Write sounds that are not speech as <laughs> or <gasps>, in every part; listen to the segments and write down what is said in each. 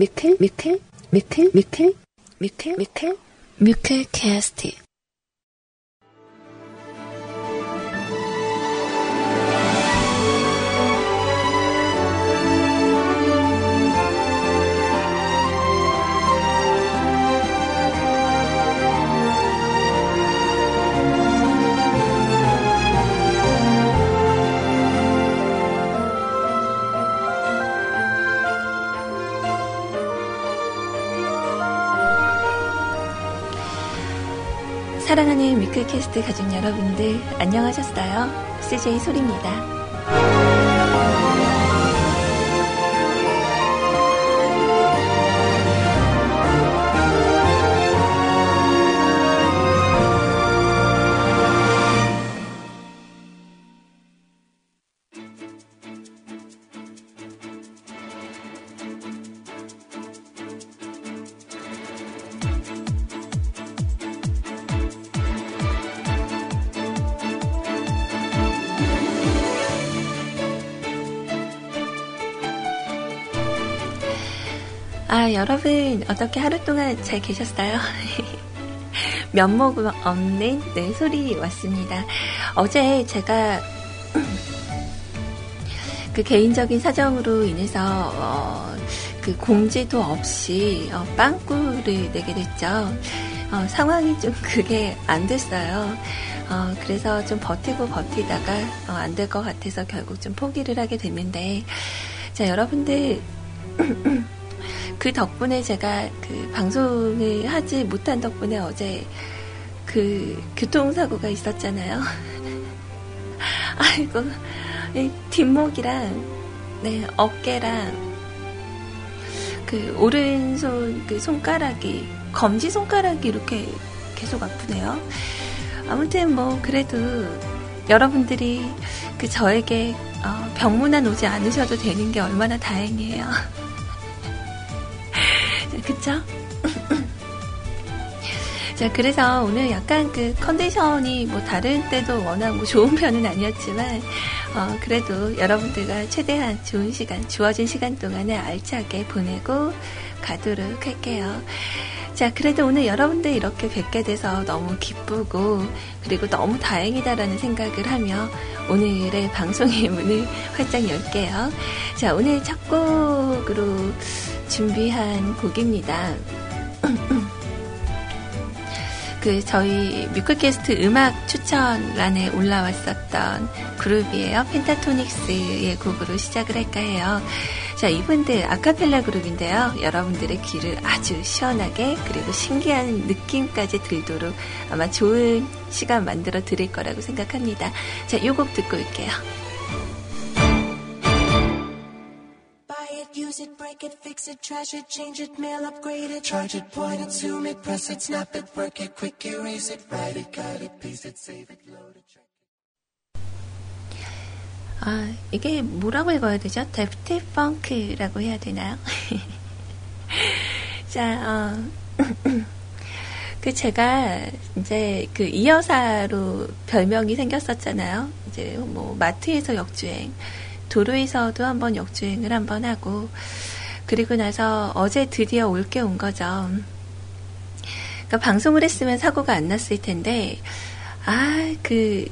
뮤클 뮤클 뮤클 뮤클 뮤클 뮤클 뮤클 캐스트 사랑하는 위클캐스트 가족 여러분들 안녕하셨어요? CJ 소리입니다. 여러분, 어떻게 하루 동안 잘 계셨어요? <laughs> 면목 없는 네, 소리 왔습니다. 어제 제가 <clears throat> 그 개인적인 사정으로 인해서 어, 그 공지도 없이 어, 빵꾸를 내게 됐죠. 어, 상황이 좀 <laughs> 그게 안 됐어요. 어, 그래서 좀 버티고 버티다가 어, 안될 것 같아서 결국 좀 포기를 하게 됐는데, 자 여러분들 <clears throat> 그 덕분에 제가 그 방송을 하지 못한 덕분에 어제 그 교통사고가 있었잖아요. <laughs> 아이고, 이 뒷목이랑, 네, 어깨랑, 그 오른손 그 손가락이, 검지 손가락이 이렇게 계속 아프네요. 아무튼 뭐, 그래도 여러분들이 그 저에게 어, 병문안 오지 않으셔도 되는 게 얼마나 다행이에요. <laughs> 그쵸? <laughs> 자, 그래서 오늘 약간 그 컨디션이 뭐 다른 때도 워낙 뭐 좋은 편은 아니었지만, 어, 그래도 여러분들과 최대한 좋은 시간, 주어진 시간 동안에 알차게 보내고 가도록 할게요. 자, 그래도 오늘 여러분들 이렇게 뵙게 돼서 너무 기쁘고, 그리고 너무 다행이다라는 생각을 하며, 오늘의 방송의 문을 활짝 열게요. 자, 오늘 첫 곡으로 준비한 곡입니다. <clears throat> 그 저희 뮤클캐스트 음악 추천란에 올라왔었던 그룹이에요. 펜타토닉스의 곡으로 시작을 할까 해요. 자, 이분들 아카펠라 그룹인데요. 여러분들의 귀를 아주 시원하게 그리고 신기한 느낌까지 들도록 아마 좋은 시간 만들어 드릴 거라고 생각합니다. 자, 이 곡 듣고 올게요. Use it, break it, fix it, trash it, change it, mail, upgrade it, charge it, point it, zoom it, press it, snap it, work it, quick erase it, write it, cut it, paste it, save it, load it, track it. 아, 이게 뭐라고 읽어야 되죠? 데프트 펑크라고 해야 되나요? 자, 어, 그 제가 이제 그 이 여사로 별명이 생겼었잖아요. 이제 뭐 마트에서 역주행, 도로에서도 한번 역주행을 한번 하고, 그리고 나서 어제 드디어 올게 온 거죠. 그러니까 방송을 했으면 사고가 안 났을 텐데, 아, 그,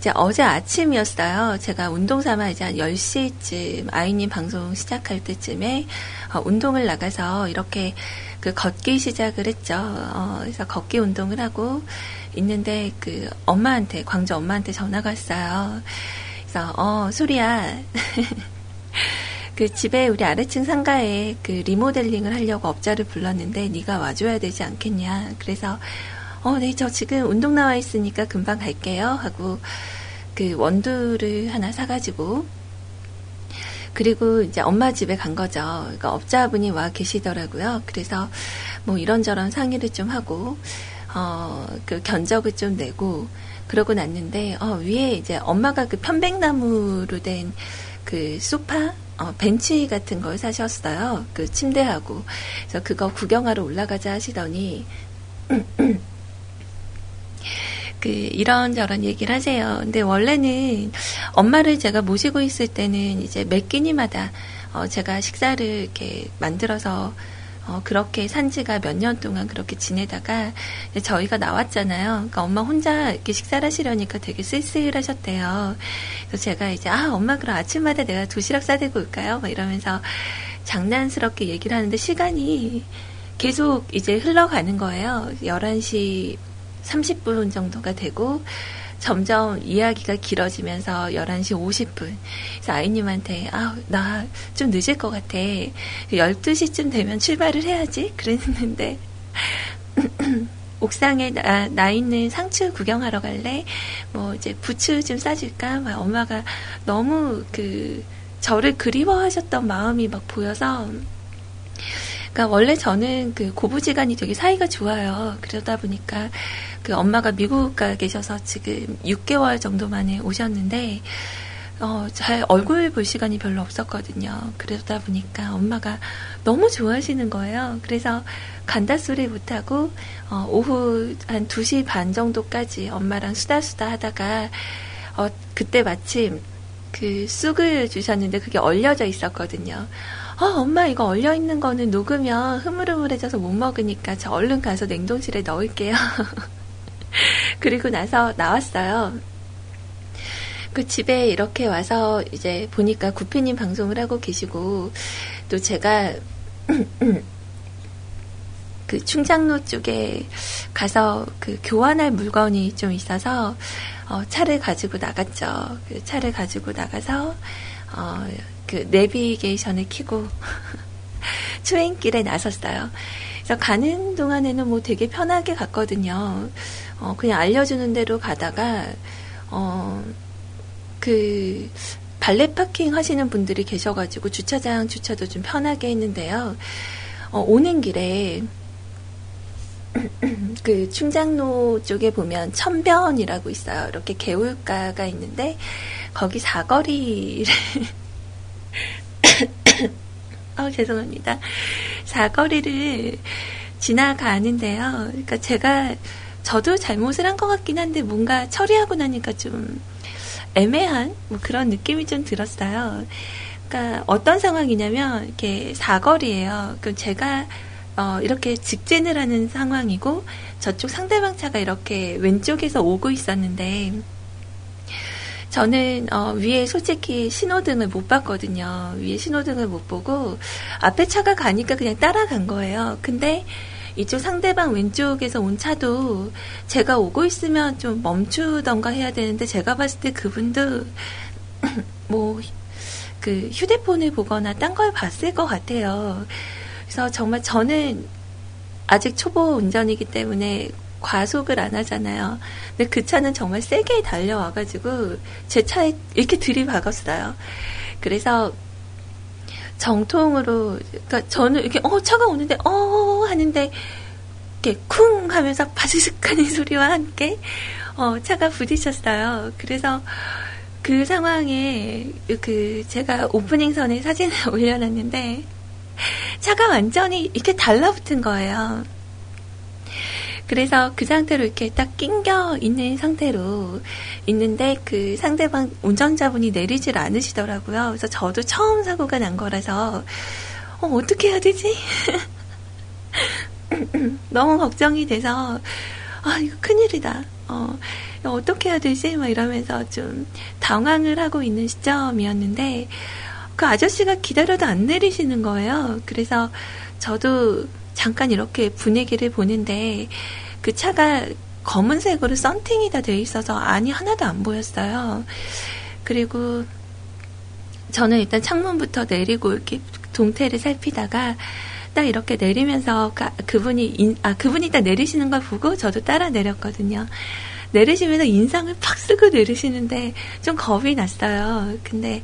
이제 어제 아침이었어요. 제가 운동 삼아 이제 한 10시쯤 아이님 방송 시작할 때쯤에 어, 운동을 나가서 이렇게 그 걷기 시작을 했죠. 어, 그래서 걷기 운동을 하고 있는데 그 엄마한테, 광주 엄마한테 전화가 왔어요. 그래서, 어, 소리야. <laughs> 그 집에 우리 아래층 상가에 그 리모델링을 하려고 업자를 불렀는데 네가 와줘야 되지 않겠냐. 그래서 어, 네, 저 지금 운동 나와 있으니까 금방 갈게요. 하고 그 원두를 하나 사가지고 그리고 이제 엄마 집에 간 거죠. 그러니까 업자분이 와 계시더라고요. 그래서 뭐 이런저런 상의를 좀 하고 어, 그 견적을 좀 내고 그러고 났는데 어, 위에 이제 엄마가 그 편백나무로 된 그 소파 어, 벤치 같은 걸 사셨어요. 그 침대하고. 그래서 그거 구경하러 올라가자 하시더니, <clears throat> 그, 이런저런 얘기를 하세요. 근데 원래는 엄마를 제가 모시고 있을 때는 이제 몇 끼니마다 어, 제가 식사를 이렇게 만들어서 어, 그렇게 산 지가 몇 년 동안 그렇게 지내다가 저희가 나왔잖아요. 그러니까 엄마 혼자 이렇게 식사를 하시려니까 되게 쓸쓸하셨대요. 그래서 제가 이제 아 엄마 그럼 아침마다 내가 도시락 싸들고 올까요? 막 이러면서 장난스럽게 얘기를 하는데 시간이 계속 이제 흘러가는 거예요. 11시 30분 정도가 되고 점점 이야기가 길어지면서 11시 50분. 그래서 아이님한테, 아, 나 좀 늦을 것 같아. 12시쯤 되면 출발을 해야지. <laughs> 그랬는데, 옥상에 나, 나, 있는 상추 구경하러 갈래? 뭐, 이제 부추 좀 싸줄까? 막 엄마가 너무 그, 저를 그리워하셨던 마음이 막 보여서, 그러니까 원래 저는 그 고부지간이 되게 사이가 좋아요. 그러다 보니까 그 엄마가 미국 가 계셔서 지금 6개월 정도 만에 오셨는데 어, 잘 얼굴 볼 시간이 별로 없었거든요. 그러다 보니까 엄마가 너무 좋아하시는 거예요. 그래서 간다 소리 못하고, 어, 오후 한 2시 반 정도까지 엄마랑 수다수다 하다가, 어, 그때 마침 그 쑥을 주셨는데 그게 얼려져 있었거든요. 어, 엄마 이거 얼려 있는 거는 녹으면 흐물흐물해져서 못 먹으니까 저 얼른 가서 냉동실에 넣을게요. <laughs> <laughs> 그리고 나서 나왔어요. 그 집에 이렇게 와서 이제 보니까 구피님 방송을 하고 계시고 또 제가 <clears throat> 그 충장로 쪽에 가서 그 교환할 물건이 좀 있어서 어, 차를 가지고 나갔죠. 그 차를 가지고 나가서 어, 그 내비게이션을 키고 추행길에 <laughs> 나섰어요. 그래서 가는 동안에는 뭐 되게 편하게 갔거든요. 어, 그냥 알려주는 대로 가다가 어, 그 발레 파킹 하시는 분들이 계셔가지고 주차장 주차도 좀 편하게 했는데요. 어, 오는 길에 <clears throat> 그 충장로 쪽에 보면 천변이라고 있어요. 이렇게 개울가가 있는데 거기 사거리를 아 <coughs> 죄송합니다. 사거리를 지나가는데요. 그러니까 제가 저도 잘못을 한 것 같긴 한데 뭔가 처리하고 나니까 좀 애매한 뭐 그런 느낌이 좀 들었어요. 그러니까 어떤 상황이냐면 이렇게 사거리예요. 그 제가 어, 이렇게 직진을 하는 상황이고 저쪽 상대방 차가 이렇게 왼쪽에서 오고 있었는데 저는 어, 위에 솔직히 신호등을 못 봤거든요. 위에 신호등을 못 보고 앞에 차가 가니까 그냥 따라간 거예요. 근데 이쪽 상대방 왼쪽에서 온 차도 제가 오고 있으면 좀 멈추던가 해야 되는데 제가 봤을 때 그분도 <clears throat> 뭐 그 휴대폰을 보거나 딴 걸 봤을 것 같아요. 그래서 정말 저는 아직 초보 운전이기 때문에 과속을 안 하잖아요. 근데 그 차는 정말 세게 달려와가지고 제 차에 이렇게 들이박았어요. 그래서 정통으로, 그러니까 저는 이렇게, 어, 차가 오는데, 어, 하는데, 이렇게 쿵 하면서 바스슥 하는 <laughs> 소리와 함께, 어, 차가 부딪혔어요. 그래서 그 상황에, 그, 제가 오프닝 선에 사진을 <laughs> 올려놨는데, 차가 완전히 이렇게 달라붙은 거예요. 그래서 그 상태로 이렇게 딱 낑겨 있는 상태로 있는데 그 상대방 운전자분이 내리질 않으시더라고요. 그래서 저도 처음 사고가 난 거라서 어, 어떻게 해야 되지? <laughs> 너무 걱정이 돼서 아 이거 큰일이다. 어, 어떻게 해야 되지? 막 이러면서 좀 당황을 하고 있는 시점이었는데 그 아저씨가 기다려도 안 내리시는 거예요. 그래서 저도 잠깐 이렇게 분위기를 보는데 그 차가 검은색으로 썬팅이 다 돼 있어서 안이 하나도 안 보였어요. 그리고 저는 일단 창문부터 내리고 이렇게 동태를 살피다가 딱 이렇게 내리면서 가, 그분이 인, 아 그분이 딱 내리시는 걸 보고 저도 따라 내렸거든요. 내리시면서 인상을 팍 쓰고 내리시는데 좀 겁이 났어요. 근데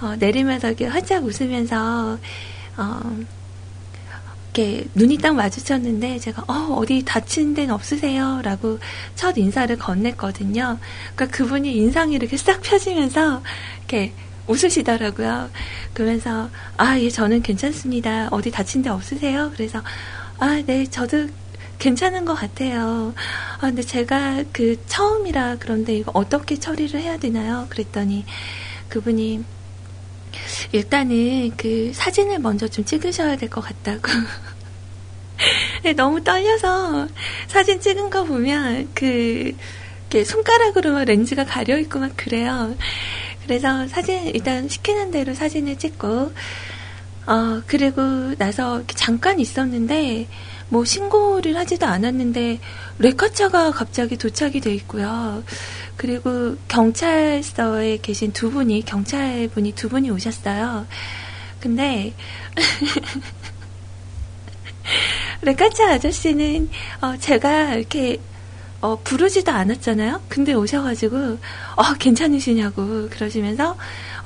어, 내리면서 이렇게 활짝 웃으면서 어, 이렇게 눈이 딱 마주쳤는데 제가 어 어디 다친 데는 없으세요? 라고 첫 인사를 건넸거든요. 그러니까 그분이 인상이 이렇게 싹 펴지면서 이렇게 웃으시더라고요. 그러면서 아, 예, 저는 괜찮습니다. 어디 다친 데 없으세요? 그래서 아, 네, 저도 괜찮은 것 같아요. 아, 근데 제가 그 처음이라 그런데 이거 어떻게 처리를 해야 되나요? 그랬더니 그분이 일단은 그 사진을 먼저 좀 찍으셔야 될 것 같다고. <laughs> 네, 너무 떨려서 사진 찍은 거 보면 그 이렇게 손가락으로 막 렌즈가 가려 있고 막 그래요. 그래서 사진 일단 시키는 대로 사진을 찍고 어 그리고 나서 잠깐 있었는데 뭐 신고를 하지도 않았는데 레카차가 갑자기 도착이 돼 있고요. 그리고 경찰서에 계신 두 분이 경찰 분이 두 분이 오셨어요. 근데 <laughs> 레카차 아저씨는 어, 제가 이렇게 어, 부르지도 않았잖아요. 근데 오셔가지고 어, 괜찮으시냐고 그러시면서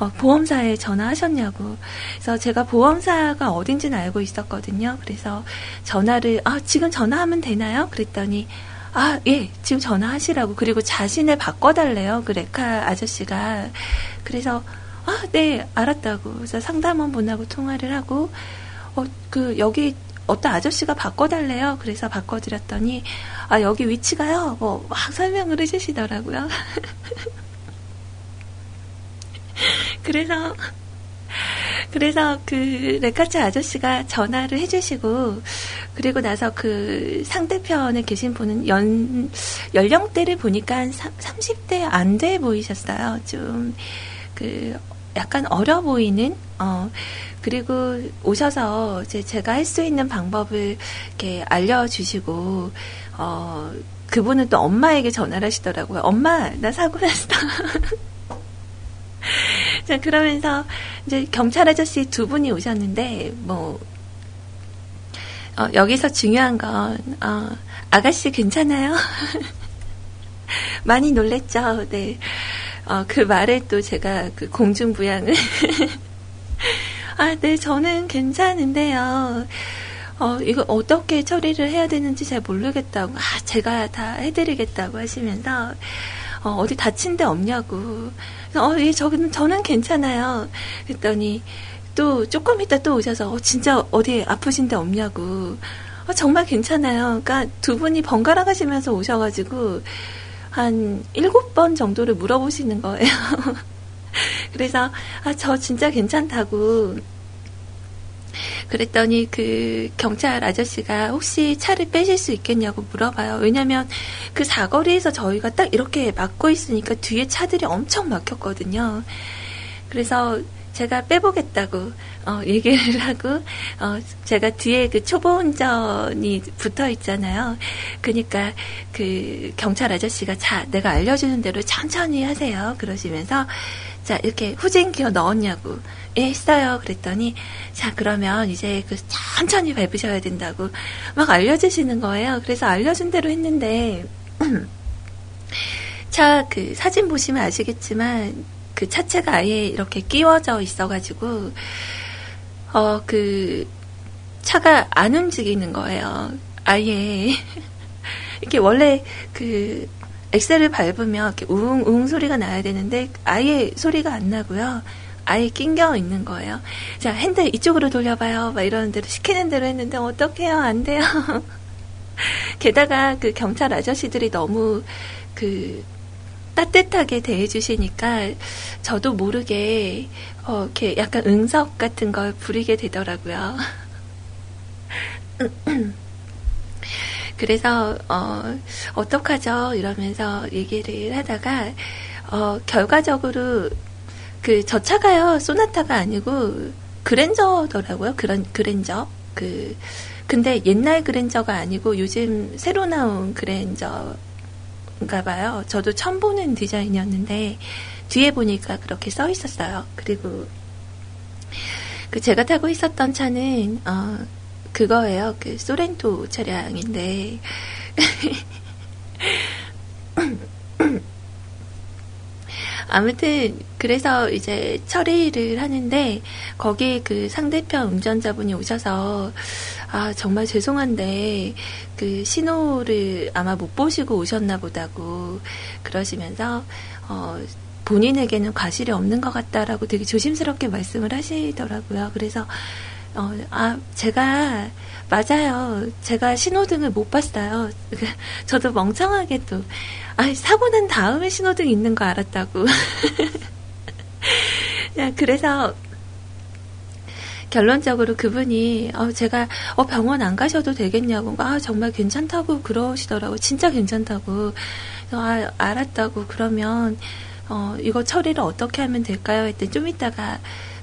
어, 보험사에 전화하셨냐고. 그래서 제가 보험사가 어딘지는 알고 있었거든요. 그래서 전화를 아 지금 전화하면 되나요? 그랬더니 아, 예, 지금 전화하시라고. 그리고 자신을 바꿔달래요. 그 레카 아저씨가. 그래서, 아, 네, 알았다고. 그래서 상담원 분하고 통화를 하고, 어, 그, 여기 어떤 아저씨가 바꿔달래요. 그래서 바꿔드렸더니, 아, 여기 위치가요. 뭐, 막 설명을 해주시더라고요. <laughs> 그래서, 그래서 그 레카차 아저씨가 전화를 해주시고 그리고 나서 그 상대편에 계신 분은 연 연령대를 보니까 한 30대 안 돼 보이셨어요. 좀 그 약간 어려 보이는 어 그리고 오셔서 이제 제가 할 수 있는 방법을 이렇게 알려주시고 어 그분은 또 엄마에게 전화를 하시더라고요. 엄마 나 사고 났어. <laughs> <laughs> 자, 그러면서 이제 경찰 아저씨 두 분이 오셨는데, 뭐, 어, 여기서 중요한 건, 어, 아가씨 괜찮아요? <laughs> 많이 놀랬죠? 네. 어, 그 말에 또 제가 그 공중부양을. <laughs> 아, 네, 저는 괜찮은데요. 어, 이거 어떻게 처리를 해야 되는지 잘 모르겠다고. 아, 제가 다 해드리겠다고 하시면서, 어, 어디 다친 데 없냐고. 어, 예, 저는, 저는 괜찮아요. 그랬더니, 또 조금 있다 또 오셔서, 어, 진짜 어디 아프신 데 없냐고. 어, 정말 괜찮아요. 그러니까 두 분이 번갈아 가시면서 오셔가지고, 한 일곱 번 정도를 물어보시는 거예요. <laughs> 그래서, 아, 저 진짜 괜찮다고. 그랬더니 그 경찰 아저씨가 혹시 차를 빼실 수 있겠냐고 물어봐요. 왜냐면 그 사거리에서 저희가 딱 이렇게 막고 있으니까 뒤에 차들이 엄청 막혔거든요. 그래서 제가 빼보겠다고 어, 얘기를 <laughs> 하고 어, 제가 뒤에 그 초보 운전이 붙어 있잖아요. 그러니까 그 경찰 아저씨가 자 내가 알려주는 대로 천천히 하세요. 그러시면서 자 이렇게 후진 기어 넣었냐고 예, 했어요. 그랬더니, 자, 그러면 이제 그 천천히 밟으셔야 된다고 막 알려주시는 거예요. 그래서 알려준 대로 했는데, <clears throat> 차, 그 사진 보시면 아시겠지만, 그 차체가 아예 이렇게 끼워져 있어가지고, 어, 그, 차가 안 움직이는 거예요. 아예. <laughs> 이렇게 원래 그, 엑셀을 밟으면 이렇게 웅, 웅 소리가 나야 되는데, 아예 소리가 안 나고요. 아예 낑겨 있는 거예요. 자, 핸들 이쪽으로 돌려봐요. 막 이러는 대로 시키는 대로 했는데 어떡해요? 안 돼요. <laughs> 게다가 그 경찰 아저씨들이 너무 그 따뜻하게 대해주시니까 저도 모르게 어, 이렇게 약간 응석 같은 걸 부리게 되더라고요. <clears throat> 그래서 어, 어떡하죠? 이러면서 얘기를 하다가 어, 결과적으로 그 저 차가요 소나타가 아니고 그랜저더라고요. 그런 그랜저 그 근데 옛날 그랜저가 아니고 요즘 새로 나온 그랜저인가 봐요. 저도 처음 보는 디자인이었는데 뒤에 보니까 그렇게 써 있었어요. 그리고 그 제가 타고 있었던 차는 어 그거예요. 그 소렌토 차량인데 <laughs> <coughs> 아무튼 그래서 이제 처리를 하는데 거기 그 상대편 운전자분이 오셔서 아 정말 죄송한데 그 신호를 아마 못 보시고 오셨나 보다고 그러시면서 어 본인에게는 과실이 없는 것 같다라고 되게 조심스럽게 말씀을 하시더라고요. 그래서 어, 아, 제가, 맞아요. 제가 신호등을 못 봤어요. <laughs> 저도 멍청하게 또, 아, 사고 난 다음에 신호등 있는 거 알았다고. <laughs> 그래서, 결론적으로 그분이 어, 제가 어, 병원 안 가셔도 되겠냐고 아 정말 괜찮다고 그러시더라고 진짜 괜찮다고 아 알았다고 그러면 어, 이거 처리를 어떻게 하면 될까요? 했더니 좀 이따가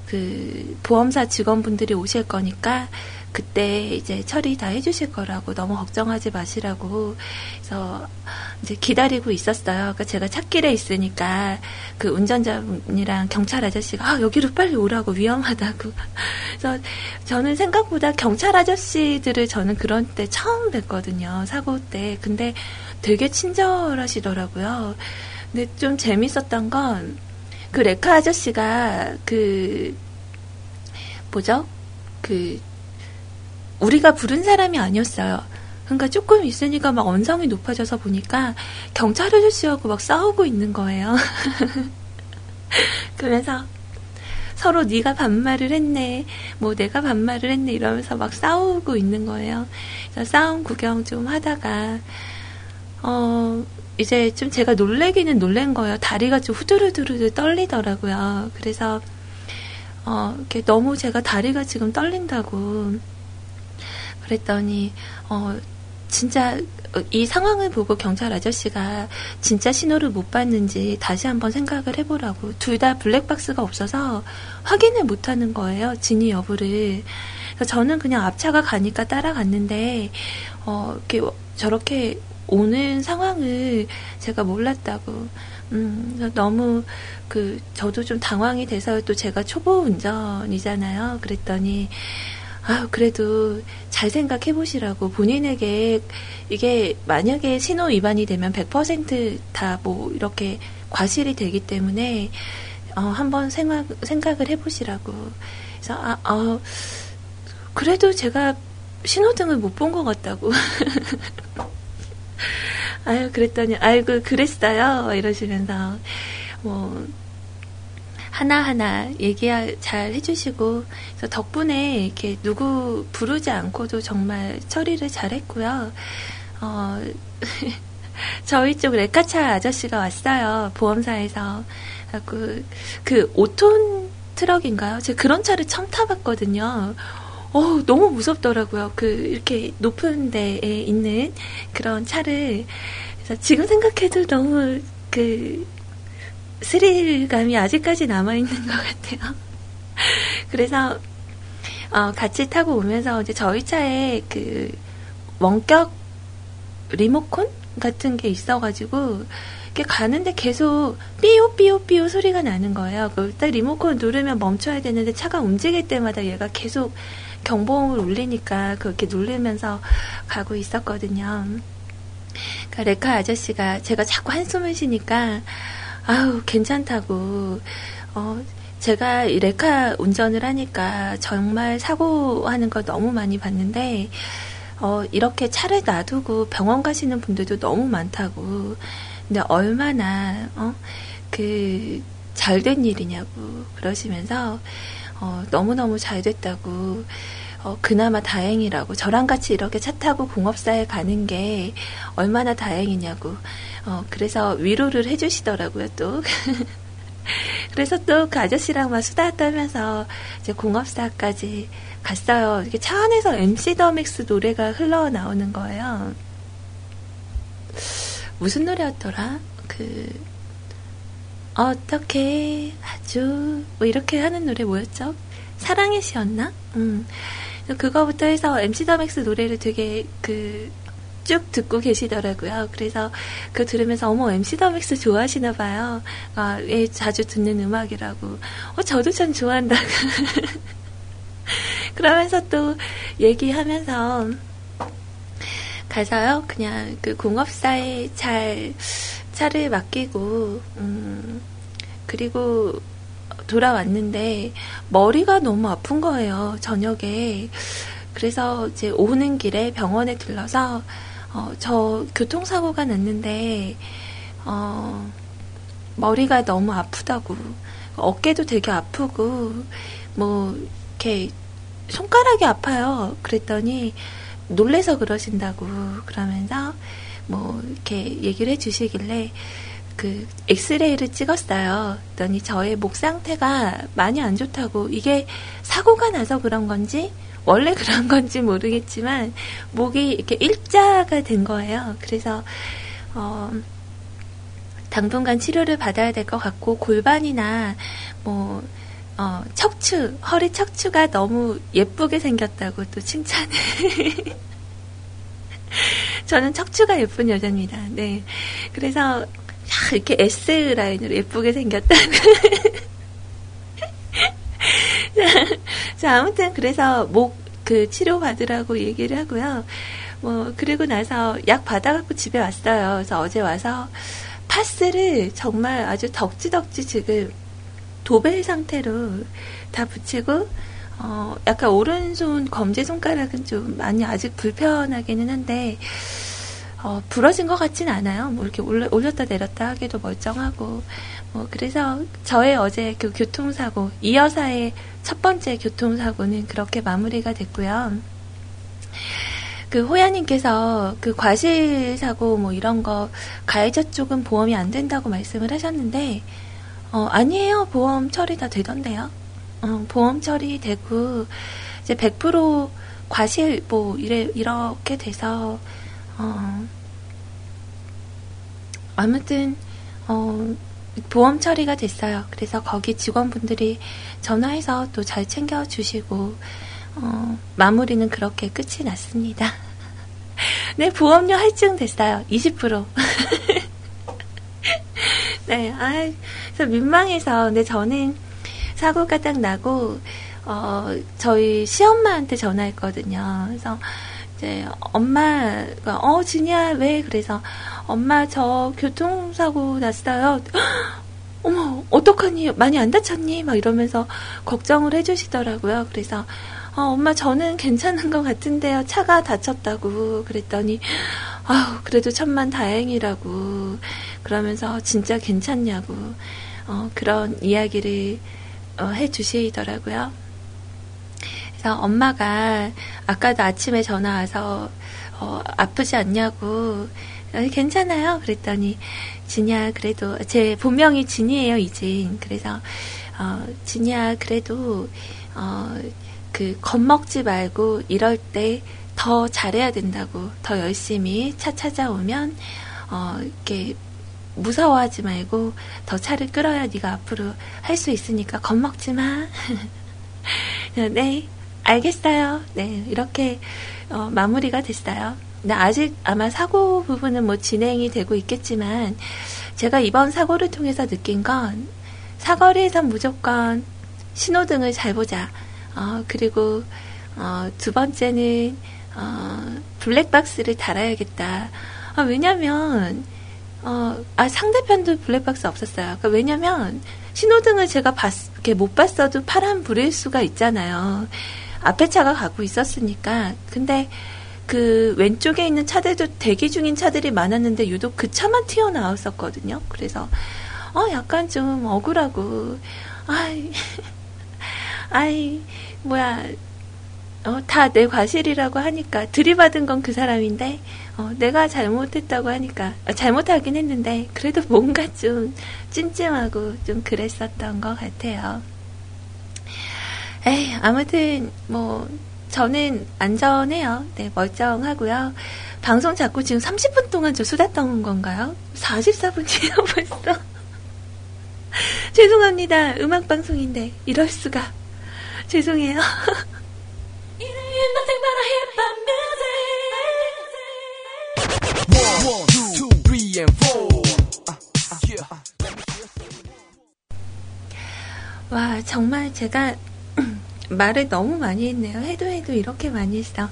그 보험사 직원분들이 오실 거니까 그때 이제 처리 다 해주실 거라고 너무 걱정하지 마시라고 그래서 이제 기다리고 있었어요. 그러니까 제가 찾길에 있으니까 그 운전자분이랑 경찰 아저씨가 아 여기로 빨리 오라고 위험하다고. 그래서 저는 생각보다 경찰 아저씨들을 저는 그런 때 처음 뵀거든요. 사고 때. 근데 되게 친절하시더라고요. 근데 좀 재밌었던 건 그 레카 아저씨가 그 뭐죠? 그 우리가 부른 사람이 아니었어요. 그러니까 조금 있으니까 막 언성이 높아져서 보니까 경찰 아저씨하고 막 싸우고 있는 거예요. <laughs> 그래서 서로 네가 반말을 했네, 뭐 내가 반말을 했네 이러면서 막 싸우고 있는 거예요. 싸움 구경 좀 하다가 어 이제 좀 제가 놀래기는 놀란 거예요. 다리가 좀 후두루두루 떨리더라고요. 그래서 어 이렇게 너무 제가 다리가 지금 떨린다고 그랬더니 어 진짜 이 상황을 보고 경찰 아저씨가 진짜 신호를 못 받는지 다시 한번 생각을 해보라고 둘 다 블랙박스가 없어서 확인을 못하는 거예요 진위 여부를 저는 그냥 앞차가 가니까 따라갔는데 어 이렇게 저렇게 오는 상황을 제가 몰랐다고 음, 너무 그 저도 좀 당황이 돼서 또 제가 초보 운전이잖아요. 그랬더니 아, 그래도 잘 생각해 보시라고 본인에게 이게 만약에 신호 위반이 되면 100%다 뭐 이렇게 과실이 되기 때문에 어, 한번 생각, 생각을 해 보시라고. 그래서 아, 어, 그래도 제가 신호등을 못 본 것 같다고. <laughs> 아유, 그랬더니, 아이고, 그랬어요. 이러시면서, 뭐, 하나하나 얘기 잘 해주시고, 그래서 덕분에 이렇게 누구 부르지 않고도 정말 처리를 잘 했고요. 어, <laughs> 저희 쪽 레카차 아저씨가 왔어요. 보험사에서. 그, 그, 5톤 트럭인가요? 제가 그런 차를 처음 타봤거든요. 어, 너무 무섭더라고요. 그, 이렇게 높은 데에 있는 그런 차를. 그래서 지금 생각해도 너무 그, 스릴감이 아직까지 남아 있는 것 같아요. <laughs> 그래서, 어, 같이 타고 오면서 이제 저희 차에 그, 원격 리모컨 같은 게 있어가지고, 이렇게 가는데 계속 삐요 삐요 삐요 소리가 나는 거예요. 그딱 리모컨 누르면 멈춰야 되는데 차가 움직일 때마다 얘가 계속 경보음을 울리니까 그렇게 누르면서 가고 있었거든요. 그러니까 레카 아저씨가 제가 자꾸 한숨을 쉬니까 아우 괜찮다고 어 제가 레카 운전을 하니까 정말 사고하는 걸 너무 많이 봤는데 어 이렇게 차를 놔두고 병원 가시는 분들도 너무 많다고 근데 얼마나 어그 잘된 일이냐고 그러시면서 어, 너무너무 잘 됐다고, 어, 그나마 다행이라고, 저랑 같이 이렇게 차 타고 공업사에 가는 게 얼마나 다행이냐고, 어, 그래서 위로를 해주시더라고요, 또. <laughs> 그래서 또 그 아저씨랑 막 수다 떨면서 이제 공업사까지 갔어요. 이렇게 차 안에서 MC 더맥스 노래가 흘러나오는 거예요. 무슨 노래였더라? 그, 어떻게 아주 뭐 이렇게 하는 노래 뭐였죠? 사랑의 시였나? 음. 그거부터 해서 MC 더맥스 노래를 되게 그 쭉 듣고 계시더라고요. 그래서 그 들으면서 어머 MC 더맥스 좋아하시나 봐요. 아, 예, 자주 듣는 음악이라고. 어, 저도 참 좋아한다. <laughs> 그러면서 또 얘기하면서 가서요. 그냥 그 공업사에 잘 차를 맡기고 음, 그리고 돌아왔는데 머리가 너무 아픈 거예요 저녁에. 그래서 이제 오는 길에 병원에 들러서 어, 저 교통사고가 났는데 어, 머리가 너무 아프다고. 어깨도 되게 아프고 뭐 이렇게 손가락이 아파요. 그랬더니 놀래서 그러신다고 그러면서 뭐 이렇게 얘기를 해주시길래 그 엑스레이를 찍었어요. 그랬더니 저의 목 상태가 많이 안 좋다고 이게 사고가 나서 그런 건지 원래 그런 <laughs> 건지 모르겠지만 목이 이렇게 일자가 된 거예요. 그래서 어 당분간 치료를 받아야 될 것 같고 골반이나 뭐 어, 척추, 허리 척추가 너무 예쁘게 생겼다고 또 칭찬을. <laughs> <laughs> 저는 척추가 예쁜 여자입니다. 네. 그래서, 이렇게 S 라인으로 예쁘게 생겼다고. <laughs> 자, 아무튼 그래서 목, 그 치료 받으라고 얘기를 하고요. 뭐, 그리고 나서 약 받아갖고 집에 왔어요. 그래서 어제 와서 파스를 정말 아주 덕지덕지 지금 도배 상태로 다 붙이고 어, 약간 오른손 검지 손가락은 좀 많이 아직 불편하기는 한데 어, 부러진 것 같진 않아요. 뭐 이렇게 올려, 올렸다 내렸다 하기도 멀쩡하고 뭐 그래서 저의 어제 그 교통사고 이 여사의 첫 번째 교통사고는 그렇게 마무리가 됐고요. 그 호야님께서 그 과실 사고 뭐 이런 거 가해자 쪽은 보험이 안 된다고 말씀을 하셨는데 어, 아니에요. 보험 처리 다 되던데요. 어, 보험 처리되고 이제 100% 과실 뭐 이래 이렇게 돼서 어, 아무튼 어, 보험 처리가 됐어요. 그래서 거기 직원분들이 전화해서 또 잘 챙겨주시고 어, 마무리는 그렇게 끝이 났습니다. <laughs> 네, 보험료 할증 됐어요. 20%. <laughs> 네, 아, 그래서 민망해서, 근데 저는 사고가 딱 나고, 어, 저희 시엄마한테 전화했거든요. 그래서 이제 엄마가, 어, 진이야, 왜? 그래서 엄마 저 교통사고 났어요. <gasps> 어머, 어떡하니? 많이 안 다쳤니? 막 이러면서 걱정을 해주시더라고요. 그래서, 어, 엄마 저는 괜찮은 것 같은데요. 차가 다쳤다고. 그랬더니, 아우, 그래도 천만 다행이라고. 그러면서 진짜 괜찮냐고. 어, 그런 이야기를 어, 해주시더라고요. 그래서 엄마가 아까도 아침에 전화 와서 어, 아프지 않냐고 어, 괜찮아요. 그랬더니 진이야 그래도 제 본명이 진이에요 이진. 그래서 어, 진이야 그래도 어, 그 겁먹지 말고 이럴 때 더 잘해야 된다고 더 열심히 차 찾아오면 어, 이렇게 무서워하지 말고 더 차를 끌어야 네가 앞으로 할 수 있으니까 겁먹지 마. <laughs> 네, 알겠어요. 네, 이렇게 어, 마무리가 됐어요. 근데 아직 아마 사고 부분은 뭐 진행이 되고 있겠지만 제가 이번 사고를 통해서 느낀 건 사거리에선 무조건 신호등을 잘 보자. 어, 그리고 어, 두 번째는 어, 블랙박스를 달아야겠다. 아, 왜냐면 어, 아, 상대편도 블랙박스 없었어요. 그러니까 왜냐면, 신호등을 제가 봤, 이렇게 못 봤어도 파란 불일 수가 있잖아요. 앞에 차가 가고 있었으니까. 근데, 그, 왼쪽에 있는 차들도 대기 중인 차들이 많았는데, 유독 그 차만 튀어나왔었거든요. 그래서, 어, 약간 좀 억울하고, 아이, <laughs> 아이, 뭐야, 어, 다 내 과실이라고 하니까, 들이받은 건 그 사람인데, 어, 내가 잘못했다고 하니까 아, 잘못하긴 했는데 그래도 <laughs> 뭔가 좀 찜찜하고 좀 그랬었던 것 같아요. 에이, 아무튼 뭐 저는 안전해요. 네, 멀쩡하고요. 방송 자꾸 지금 30분 동안 저 수다 떠는 건가요? 44분이에요, <laughs> 벌써. <laughs> 죄송합니다. 음악 방송인데 이럴 수가. 죄송해요. 와, 정말 제가 <clears throat> 말을 너무 많이 했네요. 해도 해도 이렇게 많이 했어.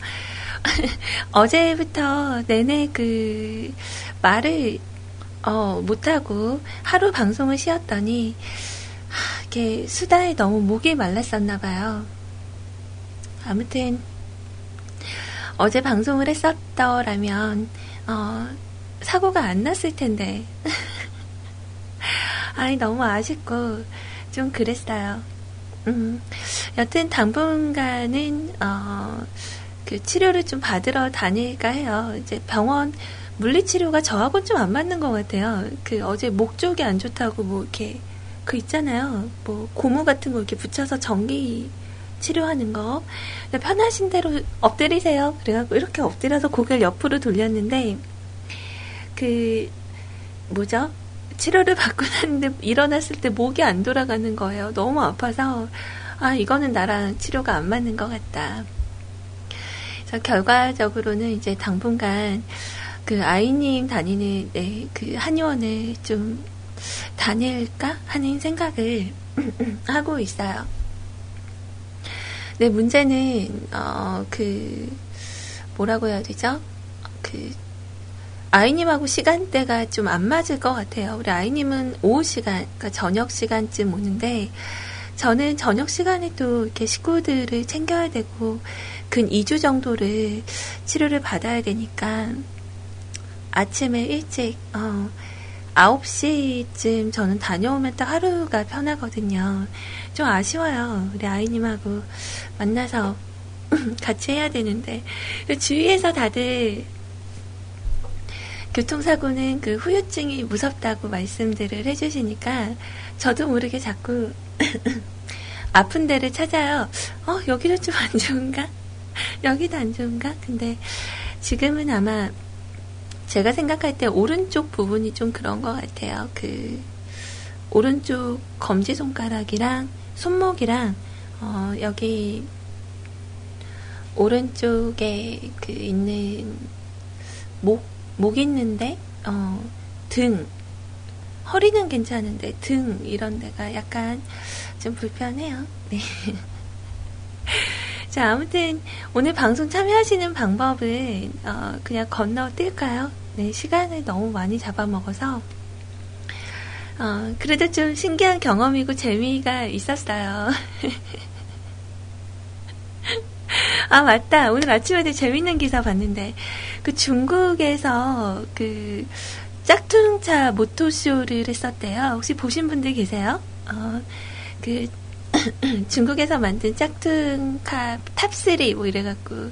<laughs> 어제부터 내내 그 말을 어, 못하고 하루 방송을 쉬었더니 하, 이렇게 수다에 너무 목이 말랐었나 봐요. 아무튼 어제 방송을 했었더라면 어, 사고가 안 났을 텐데. <laughs> 아니 너무 아쉽고 좀 그랬어요. 음, 여튼 당분간은 어, 그 치료를 좀 받으러 다닐까 해요. 이제 병원 물리치료가 저하고는 좀안 맞는 것 같아요. 그 어제 목 쪽이 안 좋다고 뭐 이렇게 그 있잖아요. 뭐 고무 같은 거 이렇게 붙여서 전기 치료하는 거. 편하신 대로 엎드리세요. 그래갖고 이렇게 엎드려서 고개를 옆으로 돌렸는데 그 뭐죠? 치료를 <laughs> 받고 났는데 일어났을 때 목이 안 돌아가는 거예요. 너무 아파서 아 이거는 나랑 치료가 안 맞는 것 같다. 그래서 결과적으로는 이제 당분간 그 아이님 다니는 네, 그 한의원을 좀 다닐까 하는 생각을 <clears throat> 하고 있어요. 네, 문제는 어 그 뭐라고 해야 되죠? 그 아이님하고 시간대가 좀 안 맞을 것 같아요. 우리 아이님은 오후 시간, 그러니까 저녁 시간쯤 오는데 저는 저녁 시간에 또 이렇게 식구들을 챙겨야 되고 근 2주 정도를 치료를 받아야 되니까 아침에 일찍 어 9시쯤 저는 다녀오면 딱 하루가 편하거든요. 좀 아쉬워요. 우리 아이님하고 만나서 <clears throat> 같이 해야 되는데 주위에서 다들 교통사고는 그 후유증이 무섭다고 말씀들을 해주시니까 저도 모르게 자꾸 <clears throat> 아픈 데를 찾아요. 어, 여기도 좀 안 좋은가? <laughs> 여기도 안 좋은가? 근데 지금은 아마 제가 생각할 때 오른쪽 부분이 좀 그런 것 같아요. 그 오른쪽 검지 손가락이랑 손목이랑 어, 여기 오른쪽에 그 있는 목, 목 있는데 어, 등 허리는 괜찮은데 등 이런 데가 약간 좀 불편해요. 네. <laughs> 자, 아무튼 오늘 방송 참여하시는 방법은 어, 그냥 건너뛸까요? 네, 시간을 너무 많이 잡아먹어서 어, 그래도 좀 신기한 경험이고 재미가 있었어요. <laughs> 아, 맞다. 오늘 아침에 되게 재밌는 기사 봤는데, 그 중국에서 그 짝퉁차 모터쇼를 했었대요. 혹시 보신 분들 계세요? 어, 그 <clears throat> 중국에서 만든 짝퉁카 top3 뭐 이래갖고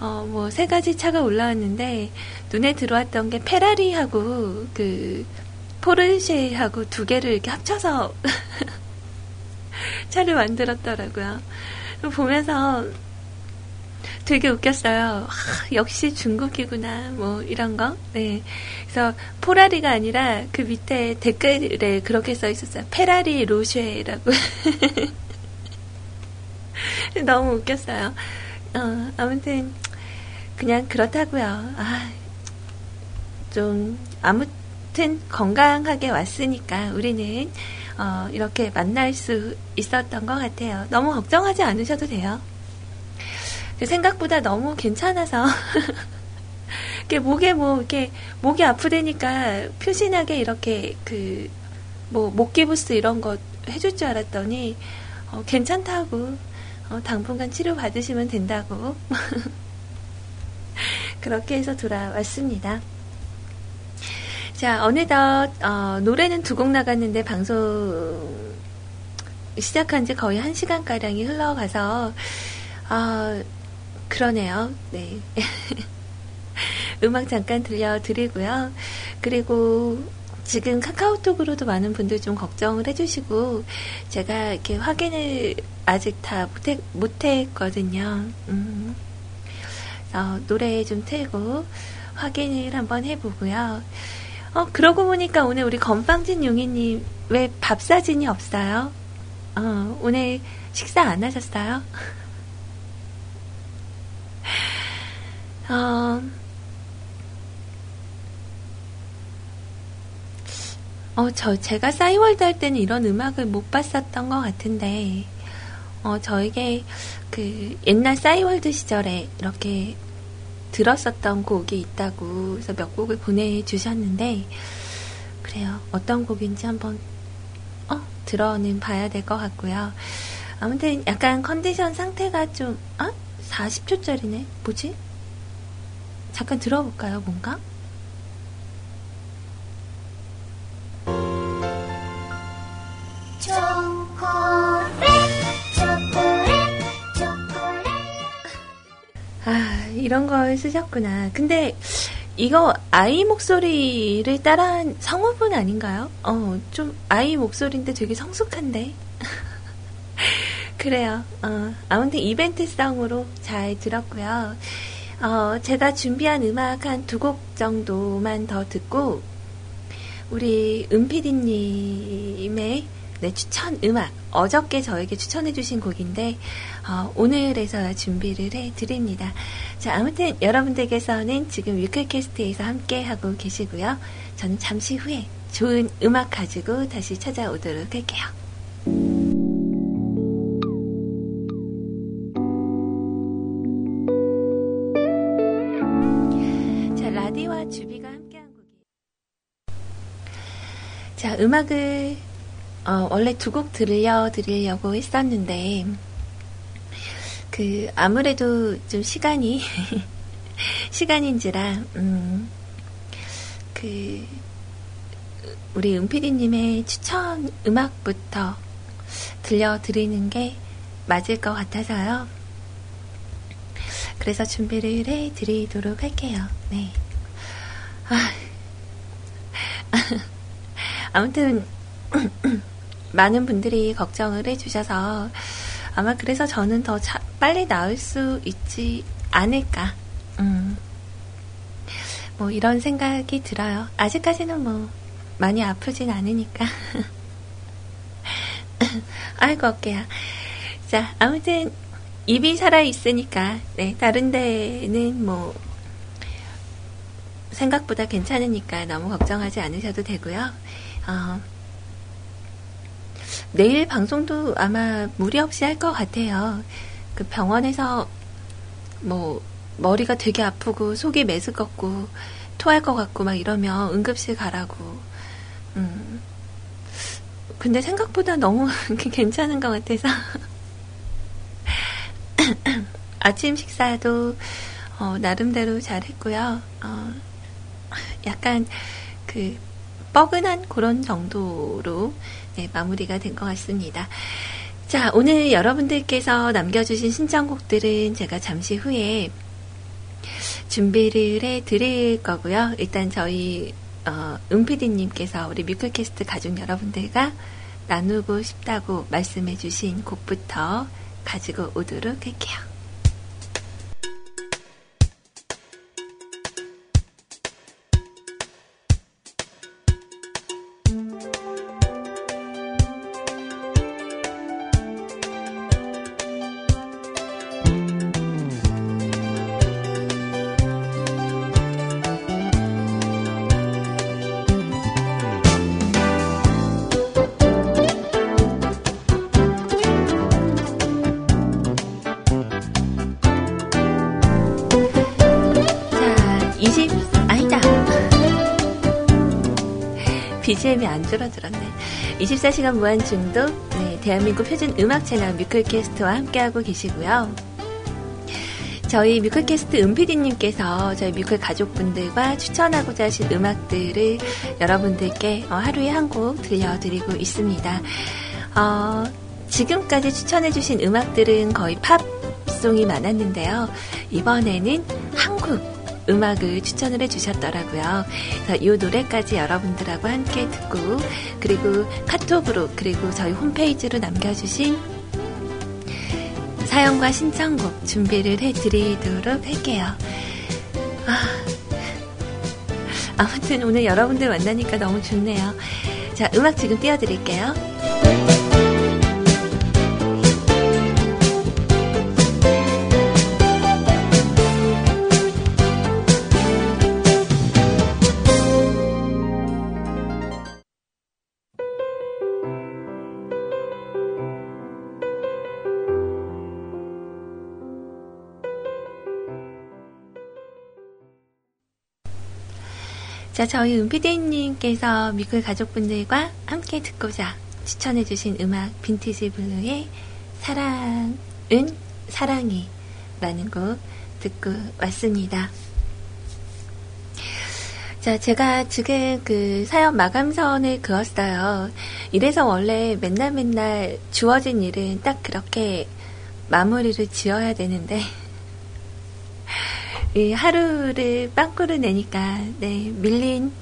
어, 뭐, 세 가지 차가 올라왔는데, 눈에 들어왔던 게 페라리하고, 그, 포르쉐하고 두 개를 이렇게 합쳐서 <laughs> 차를 만들었더라고요. 보면서 되게 웃겼어요. 아, 역시 중국이구나, 뭐, 이런 거. 네. 그래서, 포라리가 아니라 그 밑에 댓글에 그렇게 써 있었어요. 페라리 로쉐라고. <laughs> 너무 웃겼어요. 어, 아무튼, 그냥 그렇다고요. 아, 좀 아무튼 건강하게 왔으니까 우리는 어, 이렇게 만날 수 있었던 것 같아요. 너무 걱정하지 않으셔도 돼요. 그 생각보다 너무 괜찮아서 <laughs> 이렇게 목에 뭐 이렇게 목이 아프다니까 표신하게 이렇게 그 뭐 목기부스 이런 거 해줄 줄 알았더니 어, 괜찮다고 어, 당분간 치료 받으시면 된다고 <laughs> <laughs> 그렇게 해서 돌아왔습니다. 자, 어느덧, 어, 노래는 두 곡 나갔는데 방송 시작한 지 거의 한 시간가량이 흘러가서, 어, 그러네요. 네. <laughs> 음악 잠깐 들려드리고요. 그리고 지금 카카오톡으로도 많은 분들 좀 걱정을 해주시고, 제가 이렇게 확인을 아직 다 못해, 못했거든요. 음. 어, 노래 좀 틀고 확인을 한번 해보고요. 어, 그러고 보니까 오늘 우리 건빵진 용이님 왜 밥 사진이 없어요? 어, 오늘 식사 안 하셨어요? <laughs> 어, 어, 저, 제가 싸이월드 할 때는 이런 음악을 못 봤었던 것 같은데, 어, 저에게 그 옛날 싸이월드 시절에 이렇게 들었었던 곡이 있다고 그래서 몇 곡을 보내주셨는데 그래요. 어떤 곡인지 한번 어, 들어는 봐야 될 것 같고요. 아무튼 약간 컨디션 상태가 좀 아? 40초짜리네. 뭐지? 잠깐 들어볼까요, 뭔가? 이런 걸 쓰셨구나. 근데 이거 아이 목소리를 따라한 성우분 아닌가요? 어, 좀 아이 목소리인데 되게 성숙한데. <laughs> 그래요. 어, 아무튼 이벤트성으로 잘 들었고요. 어, 제가 준비한 음악 한 두 곡 정도만 더 듣고 우리 은피디님의 네, 추천 음악 어저께 저에게 추천해주신 곡인데 어, 오늘에서 준비를 해드립니다. 자 아무튼 여러분들께서는 지금 위클캐스트에서 함께 하고 계시고요. 저는 잠시 후에 좋은 음악 가지고 다시 찾아오도록 할게요. 자 라디와 주비가 함께한 곡이 자 음악을 어, 원래 두 곡 들려드리려고 했었는데, 그, 아무래도 좀 시간이, <laughs> 시간인지라, 음, 그, 우리 은피디님의 추천 음악부터 들려드리는 게 맞을 것 같아서요. 그래서 준비를 해드리도록 할게요. 네. 아, <laughs> 아무튼, 많은 분들이 걱정을 해주셔서 아마 그래서 저는 더 자, 빨리 나을 수 있지 않을까. 음. 뭐 이런 생각이 들어요. 아직까지는 뭐 많이 아프진 않으니까. <laughs> 아이고 어깨야. 자 아무튼 입이 살아 있으니까 네 다른 데는 뭐 생각보다 괜찮으니까 너무 걱정하지 않으셔도 되고요. 어, 내일 방송도 아마 무리 없이 할 것 같아요. 그 병원에서 뭐 머리가 되게 아프고 속이 메스껍고 토할 것 같고 막 이러면 응급실 가라고. 음. 근데 생각보다 너무 <laughs> 괜찮은 것 같아서. <laughs> 아침 식사도 어, 나름대로 잘했고요. 어, 약간 그 뻐근한 그런 정도로 네, 마무리가 된 것 같습니다. 자, 오늘 여러분들께서 남겨주신 신청곡들은 제가 잠시 후에 준비를 해 드릴 거고요. 일단 저희 어, 은피디님께서 우리 뮤클캐스트 가족 여러분들과 나누고 싶다고 말씀해 주신 곡부터 가지고 오도록 할게요. BGM이 안 줄어들었네. 24시간 무한 중독, 네, 대한민국 표준 음악 채널 뮤클캐스트와 함께하고 계시고요. 저희 뮤클캐스트 은피디님께서 저희 뮤클 가족분들과 추천하고자 하신 음악들을 여러분들께 어, 하루에 한 곡 들려드리고 있습니다. 어, 지금까지 추천해주신 음악들은 거의 팝송이 많았는데요. 이번에는 음악을 추천을 해주셨더라고요. 이 노래까지 여러분들하고 함께 듣고 그리고 카톡으로 그리고 저희 홈페이지로 남겨주신 사연과 신청곡 준비를 해드리도록 할게요. 아, 아무튼 오늘 여러분들 만나니까 너무 좋네요. 자, 음악 지금 띄워드릴게요. 자, 저희 은피디님께서 미클 가족분들과 함께 듣고자 추천해주신 음악 빈티지 블루의 사랑은 사랑이 라는 곡 듣고 왔습니다. 자, 제가 지금 그 사연 마감선을 그었어요. 이래서 원래 맨날 맨날 주어진 일은 딱 그렇게 마무리를 지어야 되는데, 이 하루를 빵꾸를 내니까, 네, 밀린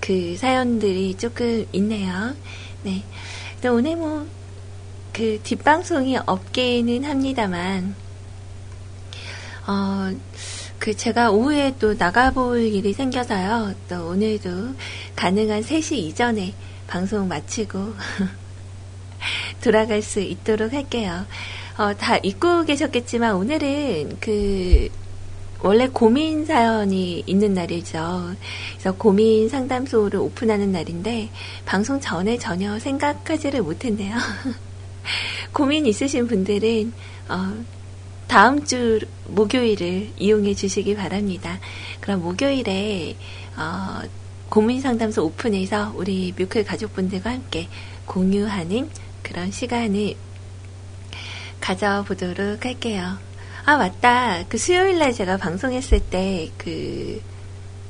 그 사연들이 조금 있네요. 네. 또 오늘 뭐, 그 뒷방송이 없기는 합니다만, 어, 그 제가 오후에 또 나가볼 일이 생겨서요. 또 오늘도 가능한 3시 이전에 방송 마치고 <laughs> 돌아갈 수 있도록 할게요. 어, 다 잊고 계셨겠지만 오늘은 그 원래 고민 사연이 있는 날이죠. 그래서 고민 상담소를 오픈하는 날인데 방송 전에 전혀 생각하지를 못했네요. <laughs> 고민 있으신 분들은 어, 다음 주 목요일을 이용해 주시기 바랍니다. 그럼 목요일에 어, 고민 상담소 오픈해서 우리 뮤클 가족분들과 함께 공유하는 그런 시간을 가져보도록 할게요. 아, 맞다. 그 수요일날 제가 방송했을 때, 그,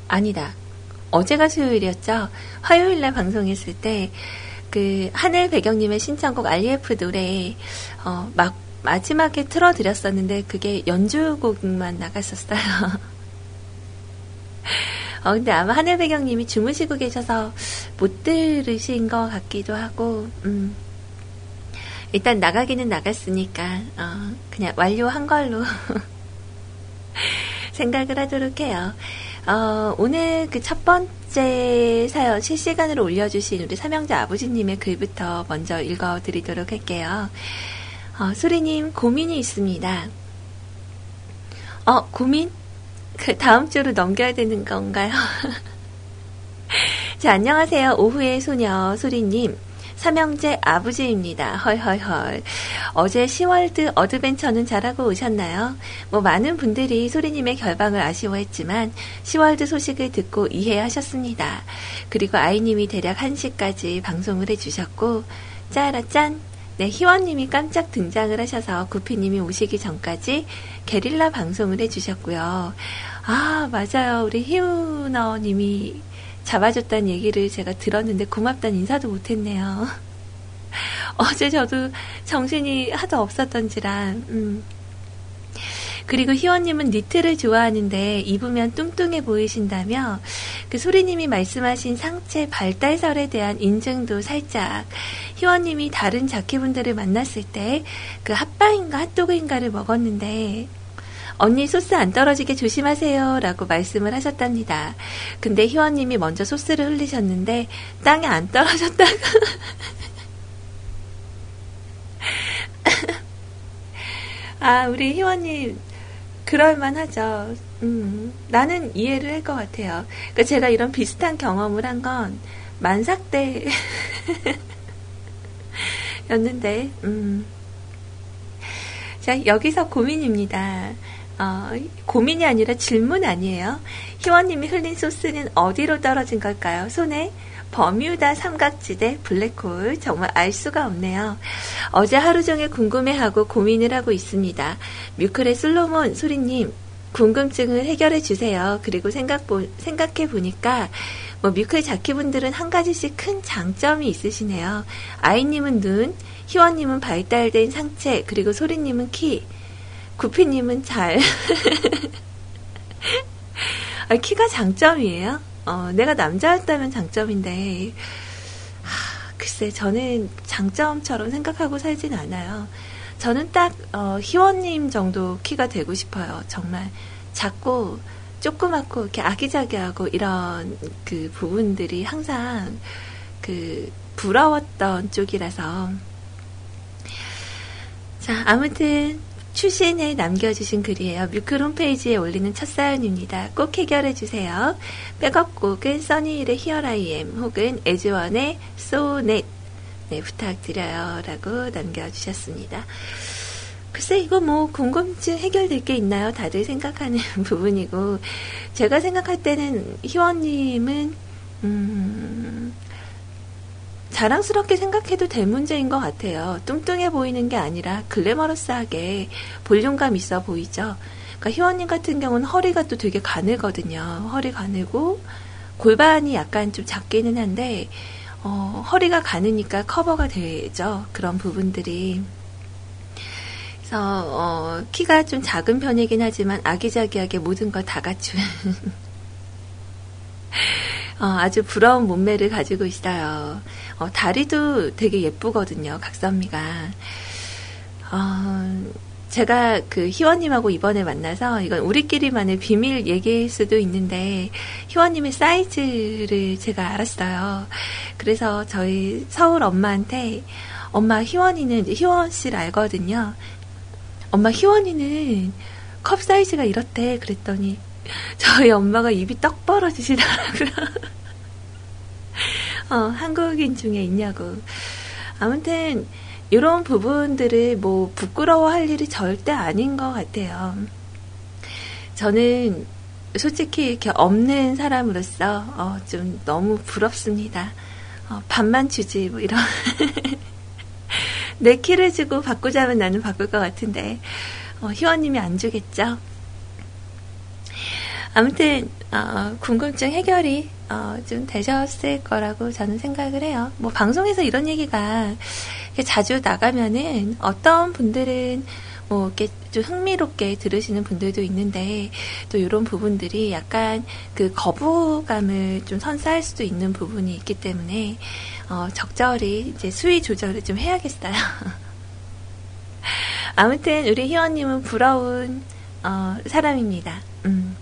아니다. 어제가 수요일이었죠? 화요일날 방송했을 때, 그, 하늘 배경님의 신청곡 RF 노래, 어, 막, 마지막에 틀어드렸었는데, 그게 연주곡만 나갔었어요. <laughs> 어, 근데 아마 하늘 배경님이 주무시고 계셔서 못 들으신 것 같기도 하고, 음. 일단 나가기는 나갔으니까, 어, 그냥 완료한 걸로 <laughs> 생각을 하도록 해요. 어, 오늘 그 첫 번째 사연 실시간으로 올려주신 우리 삼형자 아버지님의 글부터 먼저 읽어드리도록 할게요. 어, 수리님, 고민이 있습니다. 어, 고민? 그 다음 주로 넘겨야 되는 건가요? <laughs> 자, 안녕하세요. 오후의 소녀 소리님. 삼형제 아버지입니다. 헐헐헐. 어제 시월드 adventure는 잘하고 오셨나요? 뭐 많은 분들이 소리님의 결방을 아쉬워했지만 시월드 소식을 듣고 이해하셨습니다. 그리고 아이님이 대략 1시까지 방송을 해주셨고 짜라 짠 네, 희원님이 깜짝 등장을 하셔서 구피님이 오시기 전까지 게릴라 방송을 해주셨고요. 아, 맞아요. 우리 희우너님이 잡아줬다는 얘기를 제가 들었는데 고맙다는 인사도 못했네요. <laughs> 어제 저도 정신이 하도 없었던지라, 음. 그리고 희원님은 니트를 좋아하는데 입으면 뚱뚱해 보이신다며 그 소리님이 말씀하신 상체 발달설에 대한 인증도 살짝 희원님이 다른 자켓분들을 만났을 때 그 핫바인가 핫도그인가를 먹었는데 언니 소스 안 떨어지게 조심하세요. 라고 말씀을 하셨답니다. 근데 희원님이 먼저 소스를 흘리셨는데 땅에 안 떨어졌다가 <laughs> 아, 우리 희원님 그럴만 하죠. 음, 나는 이해를 할 것 같아요. 그러니까 제가 이런 비슷한 경험을 한 건 만삭 때 <laughs> 였는데, 음. 자, 여기서 고민입니다. 어, 고민이 아니라 질문 아니에요. 희원님이 흘린 소스는 어디로 떨어진 걸까요? 손에? 버뮤다 삼각지대 블랙홀 정말 알 수가 없네요. 어제 하루 종일 궁금해하고 고민을 하고 있습니다. 뮤클의 솔로몬 소리님 궁금증을 해결해 주세요. 그리고 생각 보, 생각해 보니까 뭐 뮤클 자키분들은 한 가지씩 큰 장점이 있으시네요. 아이님은 눈, 희원님은 발달된 상체, 그리고 소리님은 키, 구피님은 잘. <laughs> 아, 키가 장점이에요? 어, 내가 남자였다면 장점인데, 하, 글쎄, 저는 장점처럼 생각하고 살진 않아요. 저는 딱, 어, 희원님 정도 키가 되고 싶어요. 정말 작고, 조그맣고, 이렇게 아기자기하고, 이런 그 부분들이 항상 그, 부러웠던 쪽이라서. 자, 아무튼, 추신에 남겨주신 글이에요. 뮤클 홈페이지에 올리는 첫 사연입니다. 꼭 해결해주세요. 백업곡은 써니힐의 Am 혹은 에즈원의 Net 네, 부탁드려요. 라고 남겨주셨습니다. 글쎄, 이거 뭐, 궁금증 해결될 게 있나요? 다들 생각하는 <laughs> 부분이고. 제가 생각할 때는, 희원님은, 음, 자랑스럽게 생각해도 될 문제인 것 같아요. 뚱뚱해 보이는 게 아니라 글래머러스하게 볼륨감 있어 보이죠. 그러니까 희원님 같은 경우는 허리가 또 되게 가늘거든요. 허리 가늘고 골반이 약간 좀 작기는 한데 어, 허리가 가느니까 커버가 되죠. 그런 부분들이. 그래서 어, 키가 좀 작은 편이긴 하지만 아기자기하게 모든 걸 다 갖춘 <laughs> 어, 아주 부러운 몸매를 가지고 있어요. 어, 다리도 되게 예쁘거든요. 각선미가. 어, 제가 그 희원님하고 이번에 만나서 이건 우리끼리만의 비밀 얘기일 수도 있는데 희원님의 사이즈를 제가 알았어요. 그래서 저희 서울 엄마한테 엄마 희원이는 희원 씨를 알거든요. 엄마 희원이는 컵 사이즈가 이렇대 그랬더니 저희 엄마가 입이 떡 벌어지시더라고요. <laughs> 어, 한국인 중에 있냐고. 아무튼 이런 부분들을 뭐 부끄러워할 일이 절대 아닌 것 같아요. 저는 솔직히 이렇게 없는 사람으로서 어, 좀 너무 부럽습니다. 어, 밥만 주지 뭐 이런 <laughs> 내 키를 주고 바꾸자면 나는 바꿀 것 같은데 어, 희원님이 안 주겠죠. 아무튼 어, 궁금증 해결이 어, 좀 되셨을 거라고 저는 생각을 해요. 뭐 방송에서 이런 얘기가 자주 나가면은 어떤 분들은 뭐 이렇게 좀 흥미롭게 들으시는 분들도 있는데 또 이런 부분들이 약간 그 거부감을 좀 선사할 수도 있는 부분이 있기 때문에 어, 적절히 이제 수위 조절을 좀 해야겠어요. <laughs> 아무튼 우리 희원님은 부러운 어, 사람입니다. 음.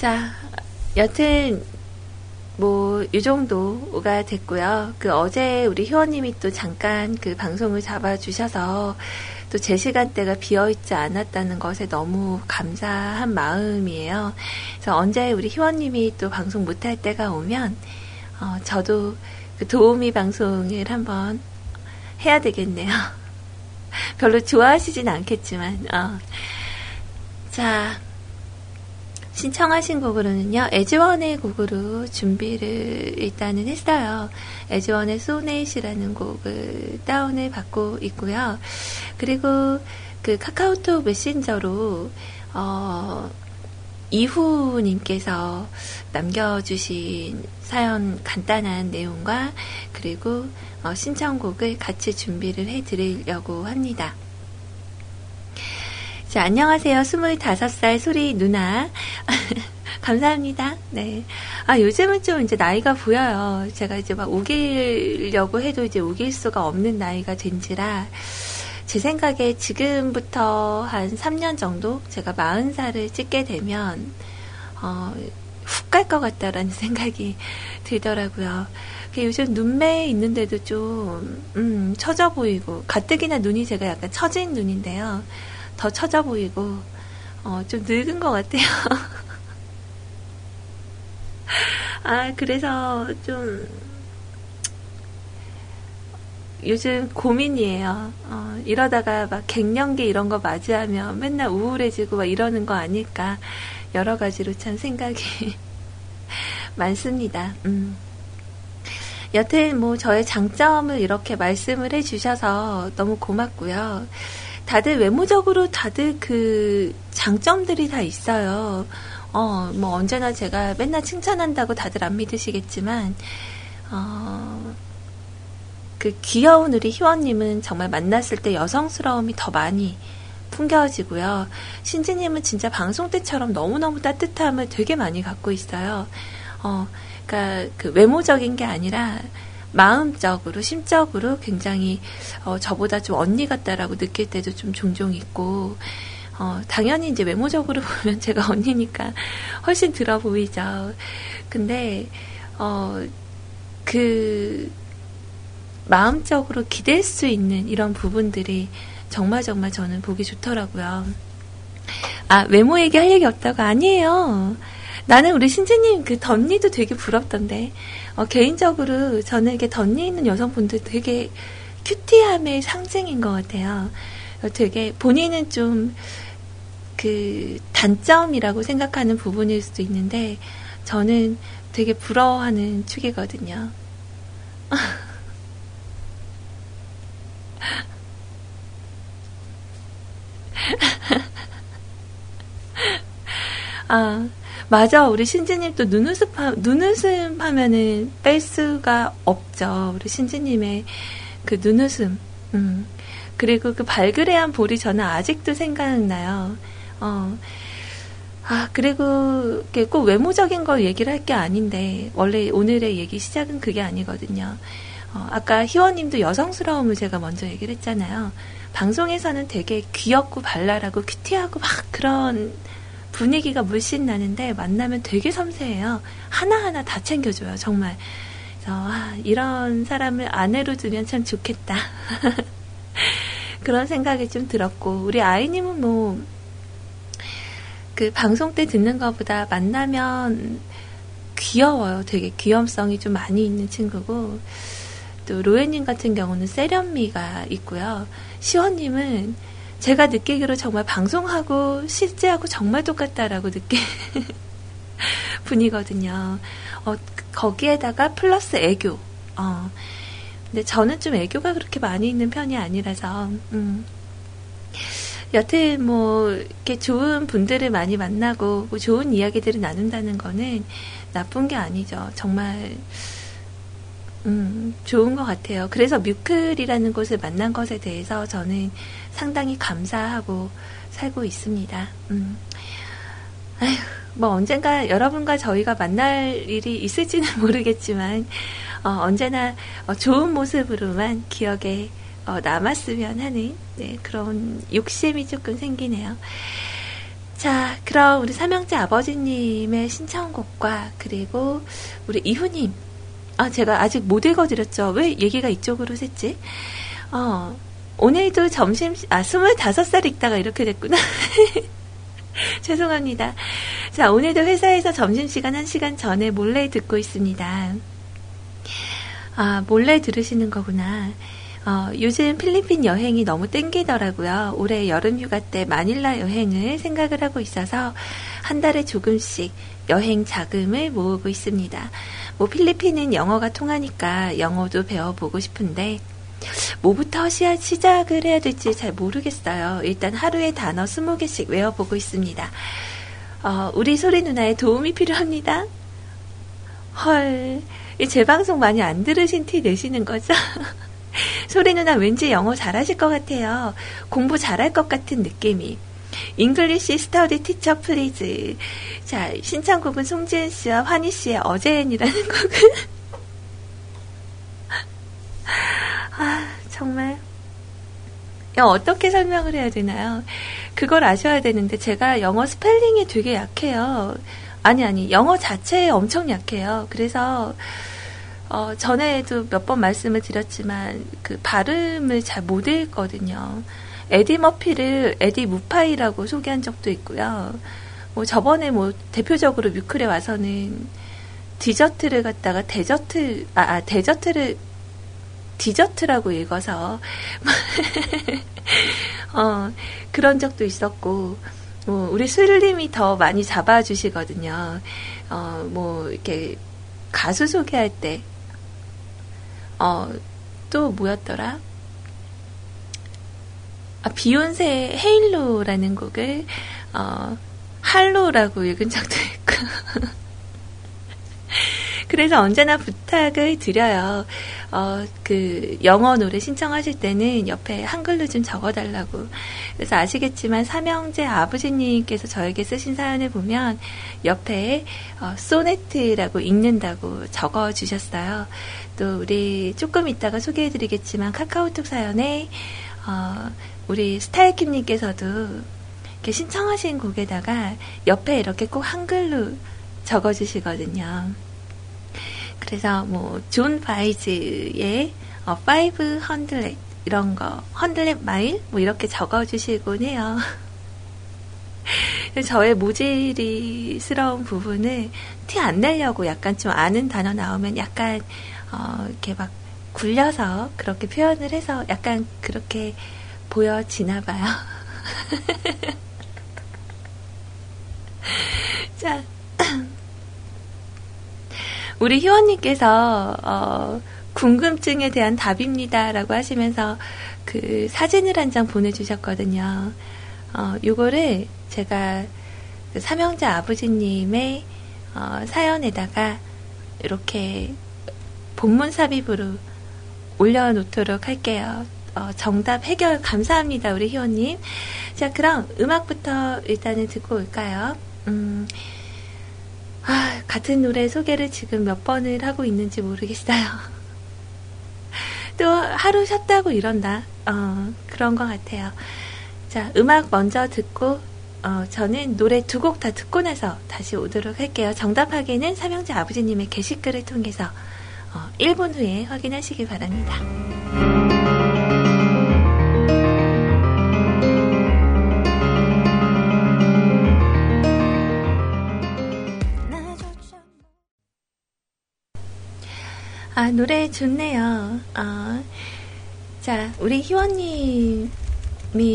자, 여튼 뭐, 이 정도가 됐고요. 그 어제 우리 희원님이 또 잠깐 그 방송을 잡아주셔서 또 제 시간대가 비어있지 않았다는 것에 너무 감사한 마음이에요. 그래서 언제 우리 희원님이 또 방송 못할 때가 오면, 어, 저도 그 도우미 방송을 한번 해야 되겠네요. <laughs> 별로 좋아하시진 않겠지만, 어. 자, 신청하신 곡으로는요, 에즈원의 곡으로 준비를 일단은 했어요. 에즈원의 소넷이라는 곡을 다운을 받고 있고요. 그리고 그 카카오톡 메신저로, 어, 이후님께서 남겨주신 사연 간단한 내용과 그리고 어, 신청곡을 같이 준비를 해드리려고 합니다. 자, 안녕하세요. 25살 소리 누나. <laughs> 감사합니다. 네. 아, 요즘은 좀 이제 나이가 보여요. 제가 이제 막 우기려고 해도 이제 우길 수가 없는 나이가 된지라, 제 생각에 지금부터 한 3년 정도 제가 40살을 찍게 되면, 어, 훅 갈 것 같다라는 <laughs> 생각이 들더라고요. 요즘 눈매 있는데도 좀, 음, 처져 보이고, 가뜩이나 눈이 제가 약간 처진 눈인데요. 더 처져 보이고 어, 좀 늙은 것 같아요. <laughs> 아 그래서 좀 요즘 고민이에요. 어, 이러다가 막 갱년기 이런 거 맞이하면 맨날 우울해지고 막 이러는 거 아닐까 여러 가지로 참 생각이 <laughs> 많습니다. 음. 여튼 뭐 저의 장점을 이렇게 말씀을 해주셔서 너무 고맙고요. 다들 외모적으로 다들 그 장점들이 다 있어요. 어, 뭐 언제나 제가 맨날 칭찬한다고 다들 안 믿으시겠지만, 어, 그 귀여운 우리 희원님은 정말 만났을 때 여성스러움이 더 많이 풍겨지고요. 신지님은 진짜 방송 때처럼 너무너무 따뜻함을 되게 많이 갖고 있어요. 어, 그러니까 그 외모적인 게 아니라 마음적으로, 심적으로 굉장히 어, 저보다 좀 언니 같다라고 느낄 때도 좀 종종 있고, 어, 당연히 이제 외모적으로 <laughs> 보면 제가 언니니까 훨씬 들어 보이죠. 근데, 어, 그, 마음적으로 기댈 수 있는 이런 부분들이 정말 정말 저는 보기 좋더라고요. 아, 외모 얘기할 얘기 없다고? 아니에요. 나는 우리 신지님 그 덧니도 되게 부럽던데. 어, 개인적으로 저는 이렇게 덧니 있는 여성분들 되게 큐티함의 상징인 것 같아요. 어, 되게 본인은 좀 그 단점이라고 생각하는 부분일 수도 있는데 저는 되게 부러워하는 축이거든요. <laughs> 아, 맞아. 우리 신지님 또 눈웃음, 하, 눈웃음 하면은 뺄 수가 없죠. 우리 신지님의 그 눈웃음. 음. 그리고 그 발그레한 볼이 저는 아직도 생각나요. 어. 아, 그리고 꼭 외모적인 걸 얘기를 할 게 아닌데, 원래 오늘의 얘기 시작은 그게 아니거든요. 어, 아까 희원님도 여성스러움을 제가 먼저 얘기를 했잖아요. 방송에서는 되게 귀엽고 발랄하고 큐티하고 막 그런 분위기가 물씬 나는데 만나면 되게 섬세해요. 하나하나 다 챙겨줘요, 정말. 그래서, 아, 이런 사람을 아내로 두면 참 좋겠다. <laughs> 그런 생각이 좀 들었고, 우리 아이님은 뭐, 그 방송 때 듣는 것보다 만나면 귀여워요. 되게 귀염성이 좀 많이 있는 친구고, 또 로에님 같은 경우는 세련미가 있고요. 시원님은 제가 느끼기로 정말 방송하고 실제하고 정말 똑같다라고 느끼 <laughs> 분이거든요. 어, 거기에다가 플러스 애교. 어. 근데 저는 좀 애교가 그렇게 많이 있는 편이 아니라서, 음. 여튼 뭐 이렇게 좋은 분들을 많이 만나고 뭐 좋은 이야기들을 나눈다는 거는 나쁜 게 아니죠. 정말 음, 좋은 것 같아요. 그래서 뮤클이라는 곳을 만난 것에 대해서 저는 상당히 감사하고 살고 있습니다. 음. 아휴, 뭐 언젠가 여러분과 저희가 만날 일이 있을지는 <laughs> 모르겠지만, 어, 언제나 어, 좋은 모습으로만 기억에 어, 남았으면 하는 네, 그런 욕심이 조금 생기네요. 자, 그럼 우리 삼형제 아버지님의 신청곡과 그리고 우리 이후님 아, 제가 아직 못 읽어드렸죠. 왜 얘기가 이쪽으로 샜지? 어, 오늘도 점심, 아, 25살 읽다가 이렇게 됐구나. <laughs> 죄송합니다. 자, 오늘도 회사에서 점심시간 1시간 전에 몰래 듣고 있습니다. 아, 몰래 들으시는 거구나. 어, 요즘 필리핀 여행이 너무 땡기더라고요. 올해 여름 휴가 때 마닐라 여행을 생각을 하고 있어서 한 달에 조금씩 여행 자금을 모으고 있습니다. 뭐 필리핀은 영어가 통하니까 영어도 배워보고 싶은데 뭐부터 시작을 해야 될지 잘 모르겠어요. 일단 하루에 단어 20개씩 외워보고 있습니다. 어, 우리 소리 누나의 도움이 필요합니다. 헐, 제 방송 많이 안 들으신 티 내시는 거죠? <laughs> 소리 누나 왠지 영어 잘하실 것 같아요. 공부 잘할 것 같은 느낌이. English study teacher please. 자, 신청곡은 송지은 씨와 환희 씨의 어제엔이라는 곡을. <laughs> 아, 정말. 야, 어떻게 설명을 해야 되나요? 그걸 아셔야 되는데, 제가 영어 스펠링이 되게 약해요. 아니, 아니, 영어 자체에 엄청 약해요. 그래서, 어, 전에도 몇 번 말씀을 드렸지만, 그 발음을 잘 못 읽거든요. 에디 머피를 에디 무파이라고 소개한 적도 있고요. 뭐 저번에 뭐 대표적으로 뮤클에 와서는 디저트를 갖다가 desert 아, 아 desert를 디저트라고 읽어서 <laughs> 어, 그런 적도 있었고 뭐 우리 슬림이 더 많이 잡아주시거든요. 어, 뭐 이렇게 가수 소개할 때 어, 또 뭐였더라? 아, 비욘세의 헤일로라는 곡을 어, 할로라고 읽은 적도 있고 <laughs> 그래서 언제나 부탁을 드려요. 어, 그 영어 노래 신청하실 때는 옆에 한글로 좀 적어달라고. 그래서 아시겠지만 삼형제 아버지님께서 저에게 쓰신 사연을 보면 옆에 어, 소네트라고 읽는다고 적어주셨어요. 또 우리 조금 이따가 소개해드리겠지만 카카오톡 사연에 어, 우리 스타일킴님께서도 이렇게 신청하신 곡에다가 옆에 이렇게 꼭 한글로 적어주시거든요. 그래서 뭐, 존 바이즈의 어, 500 이런 거, 100 마일? 뭐 이렇게 적어주시곤 해요. <laughs> 저의 모질이스러운 부분을 티 안 내려고 약간 좀 아는 단어 나오면 약간, 어, 이렇게 막 굴려서 그렇게 표현을 해서 약간 그렇게 보여지나 봐요. <laughs> 자, <clears throat> 우리 희원님께서 어, 궁금증에 대한 답입니다라고 하시면서 그 사진을 한 장 보내주셨거든요. 어, 요거를 제가 그 삼형제 아버지님의 어, 사연에다가 이렇게 본문 삽입으로 올려놓도록 할게요. 어, 정답 해결 감사합니다, 우리 희원님. 자, 그럼 음악부터 일단은 듣고 올까요? 음, 아, 같은 노래 소개를 지금 몇 번을 하고 있는지 모르겠어요. <laughs> 또 하루 쉬었다고 이런다. 어, 그런 것 같아요. 자, 음악 먼저 듣고, 어, 저는 노래 두 곡 다 듣고 나서 다시 오도록 할게요. 정답하기는 삼형제 아버지님의 게시글을 통해서 어, 1분 후에 확인하시기 바랍니다. 아, 노래 좋네요. 어, 자, 우리 희원님이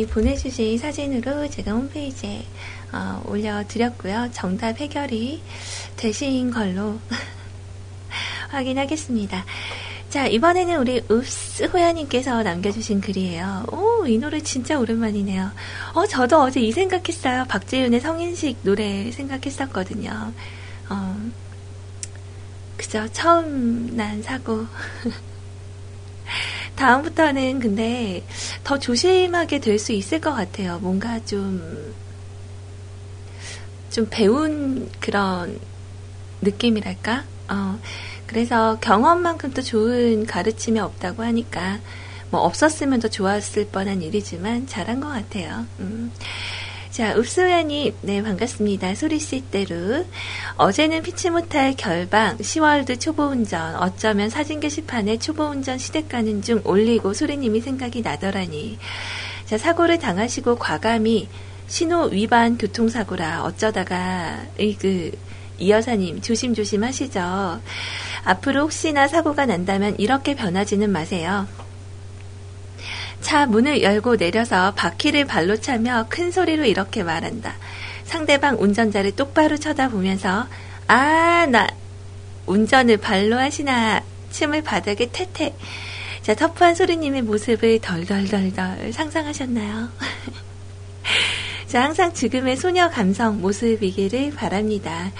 보내주신 사진으로 제가 홈페이지에 어, 올려드렸고요. 정답 해결이 되신 걸로 <laughs> 확인하겠습니다. 자, 이번에는 우리 읍스 호야님께서 남겨주신 글이에요. 오, 이 노래 진짜 오랜만이네요. 어, 저도 어제 이 생각했어요. 박재윤의 성인식 노래 생각했었거든요. 어, 그죠. 처음 난 사고. <laughs> 다음부터는 근데 더 조심하게 될 수 있을 것 같아요. 뭔가 좀, 좀 배운 그런 느낌이랄까? 어, 그래서 경험만큼 또 좋은 가르침이 없다고 하니까, 뭐 없었으면 더 좋았을 뻔한 일이지만 잘한 것 같아요. 음. 자, 읍소연이, 네, 반갑습니다. 소리씨대로. 어제는 피치 못할 결방, 10월드 초보운전, 어쩌면 사진 게시판에 초보운전 시댁 가는 중 올리고 소리님이 생각이 나더라니. 자, 사고를 당하시고 과감히 신호 위반 교통사고라 어쩌다가, 이, 그, 이 여사님 조심조심 하시죠. 앞으로 혹시나 사고가 난다면 이렇게 변하지는 마세요. 차 문을 열고 내려서 바퀴를 발로 차며 큰 소리로 이렇게 말한다. 상대방 운전자를 똑바로 쳐다보면서 아, 나 운전을 발로 하시나 침을 바닥에 태태. 자, 터프한 소리님의 모습을 덜덜덜덜 상상하셨나요? <laughs> 자, 항상 지금의 소녀 감성 모습이기를 바랍니다.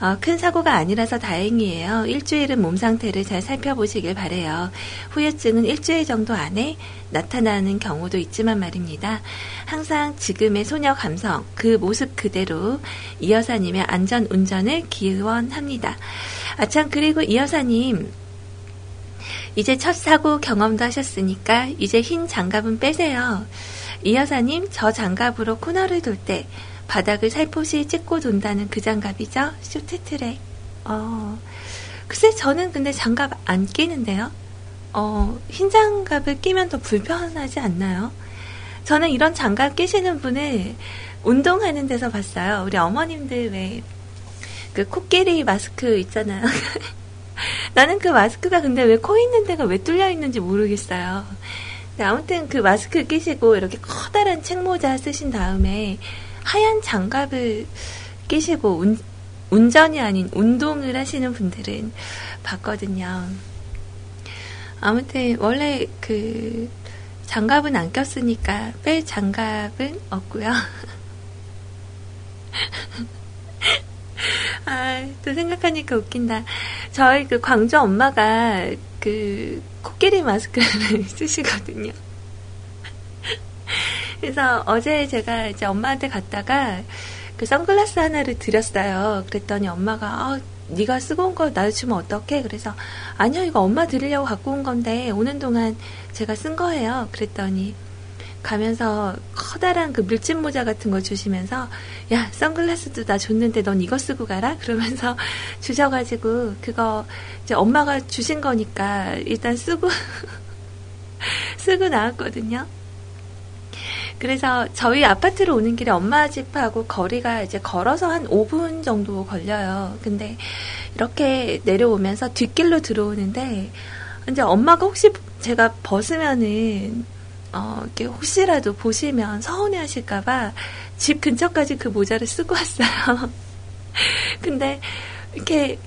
어, 큰 사고가 아니라서 다행이에요. 일주일은 몸 상태를 잘 살펴보시길 바래요. 후유증은 일주일 정도 안에 나타나는 경우도 있지만 말입니다. 항상 지금의 소녀 감성, 그 모습 그대로 이 여사님의 안전 운전을 기원합니다. 아참, 그리고 이 여사님, 이제 첫 사고 경험도 하셨으니까 이제 흰 장갑은 빼세요. 이 여사님, 저 장갑으로 코너를 돌 때 바닥을 살포시 찍고 돈다는 그 장갑이죠? 쇼트트랙. 어, 글쎄, 저는 근데 장갑 안 끼는데요? 어, 흰 장갑을 끼면 더 불편하지 않나요? 저는 이런 장갑 끼시는 분을 운동하는 데서 봤어요. 우리 어머님들 왜, 그 코끼리 마스크 있잖아요. <laughs> 나는 그 마스크가 근데 왜 코 있는 데가 왜 뚫려 있는지 모르겠어요. 아무튼 그 마스크 끼시고 이렇게 커다란 책모자 쓰신 다음에 하얀 장갑을 끼시고 운, 운전이 아닌 운동을 하시는 분들은 봤거든요. 아무튼 원래 그 장갑은 안 꼈으니까 뺄 장갑은 없고요. <laughs> 아, 또 생각하니까 웃긴다. 저희 그 광주 엄마가 그 코끼리 마스크를 <laughs> 쓰시거든요. 그래서 어제 제가 이제 엄마한테 갔다가 그 선글라스 하나를 드렸어요. 그랬더니 엄마가 아, 네가 쓰고 온 거 나도 주면 어떡해? 그래서 아니요 이거 엄마 드리려고 갖고 온 건데 오는 동안 제가 쓴 거예요. 그랬더니 가면서 커다란 그 밀짚 모자 같은 걸 주시면서 야 선글라스도 나 줬는데 넌 이거 쓰고 가라 그러면서 <laughs> 주셔가지고 그거 이제 엄마가 주신 거니까 일단 쓰고 <laughs> 쓰고 나왔거든요. 그래서 저희 아파트로 오는 길에 엄마 집하고 거리가 이제 걸어서 한 5분 정도 걸려요. 근데 이렇게 내려오면서 뒷길로 들어오는데 이제 엄마가 혹시 제가 벗으면은 어, 이렇게 혹시라도 보시면 서운해 하실까봐 집 근처까지 그 모자를 쓰고 왔어요. <laughs> 근데 이렇게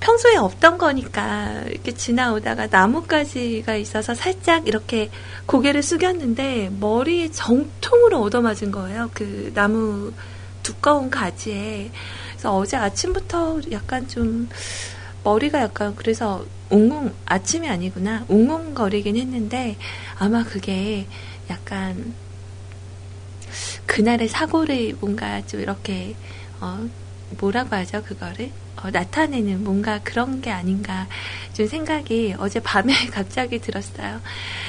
평소에 없던 거니까 이렇게 지나오다가 나뭇가지가 있어서 살짝 이렇게 고개를 숙였는데 머리에 정통으로 얻어맞은 거예요. 그 나무 두꺼운 가지에. 그래서 어제 아침부터 약간 좀 머리가 약간 그래서 웅웅 아침이 아니구나 웅웅거리긴 했는데 아마 그게 약간 그날의 사고를 뭔가 좀 이렇게 어 뭐라고 하죠 그거를 어, 나타내는 뭔가 그런 게 아닌가 좀 생각이 어제 밤에 <laughs> 갑자기 들었어요.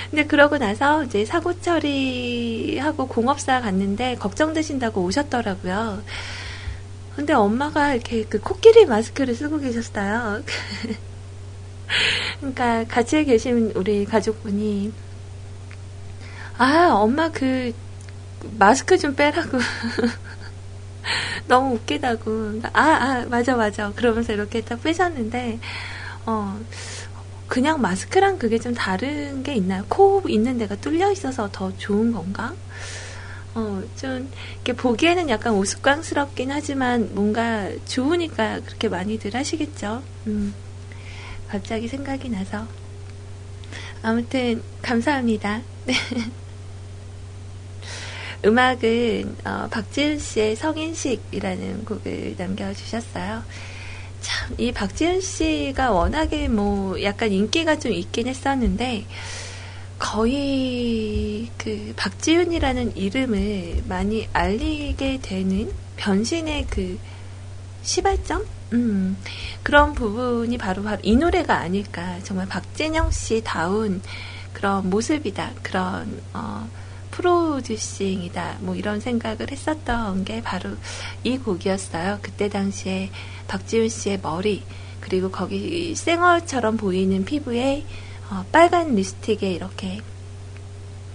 근데 그러고 나서 이제 사고 처리하고 공업사 갔는데 걱정되신다고 오셨더라고요. 근데 엄마가 이렇게 그 코끼리 마스크를 쓰고 계셨어요. <laughs> 그러니까 같이 계신 우리 가족분이 아 엄마 그 마스크 좀 빼라고 <laughs> <laughs> 너무 웃기다고 아 아 맞아 맞아 그러면서 이렇게 딱 빼셨는데 어 그냥 마스크랑 그게 좀 다른 게 있나요? 코 있는 데가 뚫려 있어서 더 좋은 건가? 어, 좀, 이렇게 보기에는 약간 우스꽝스럽긴 하지만 뭔가 좋으니까 그렇게 많이들 하시겠죠. 음, 갑자기 생각이 나서. 아무튼, 감사합니다. <laughs> 음악은, 어, 박지은 씨의 성인식이라는 곡을 남겨주셨어요. 참, 이 박지은 씨가 워낙에 뭐, 약간 인기가 좀 있긴 했었는데, 거의 그 박지윤이라는 이름을 많이 알리게 되는 변신의 그 시발점? 음, 그런 부분이 바로 바로 이 노래가 아닐까. 정말 박진영 씨 다운 그런 모습이다. 그런, 어, 프로듀싱이다. 뭐 이런 생각을 했었던 게 바로 이 곡이었어요. 그때 당시에 박지윤 씨의 머리, 그리고 거기 쌩얼처럼 보이는 피부에 어, 빨간 립스틱에 이렇게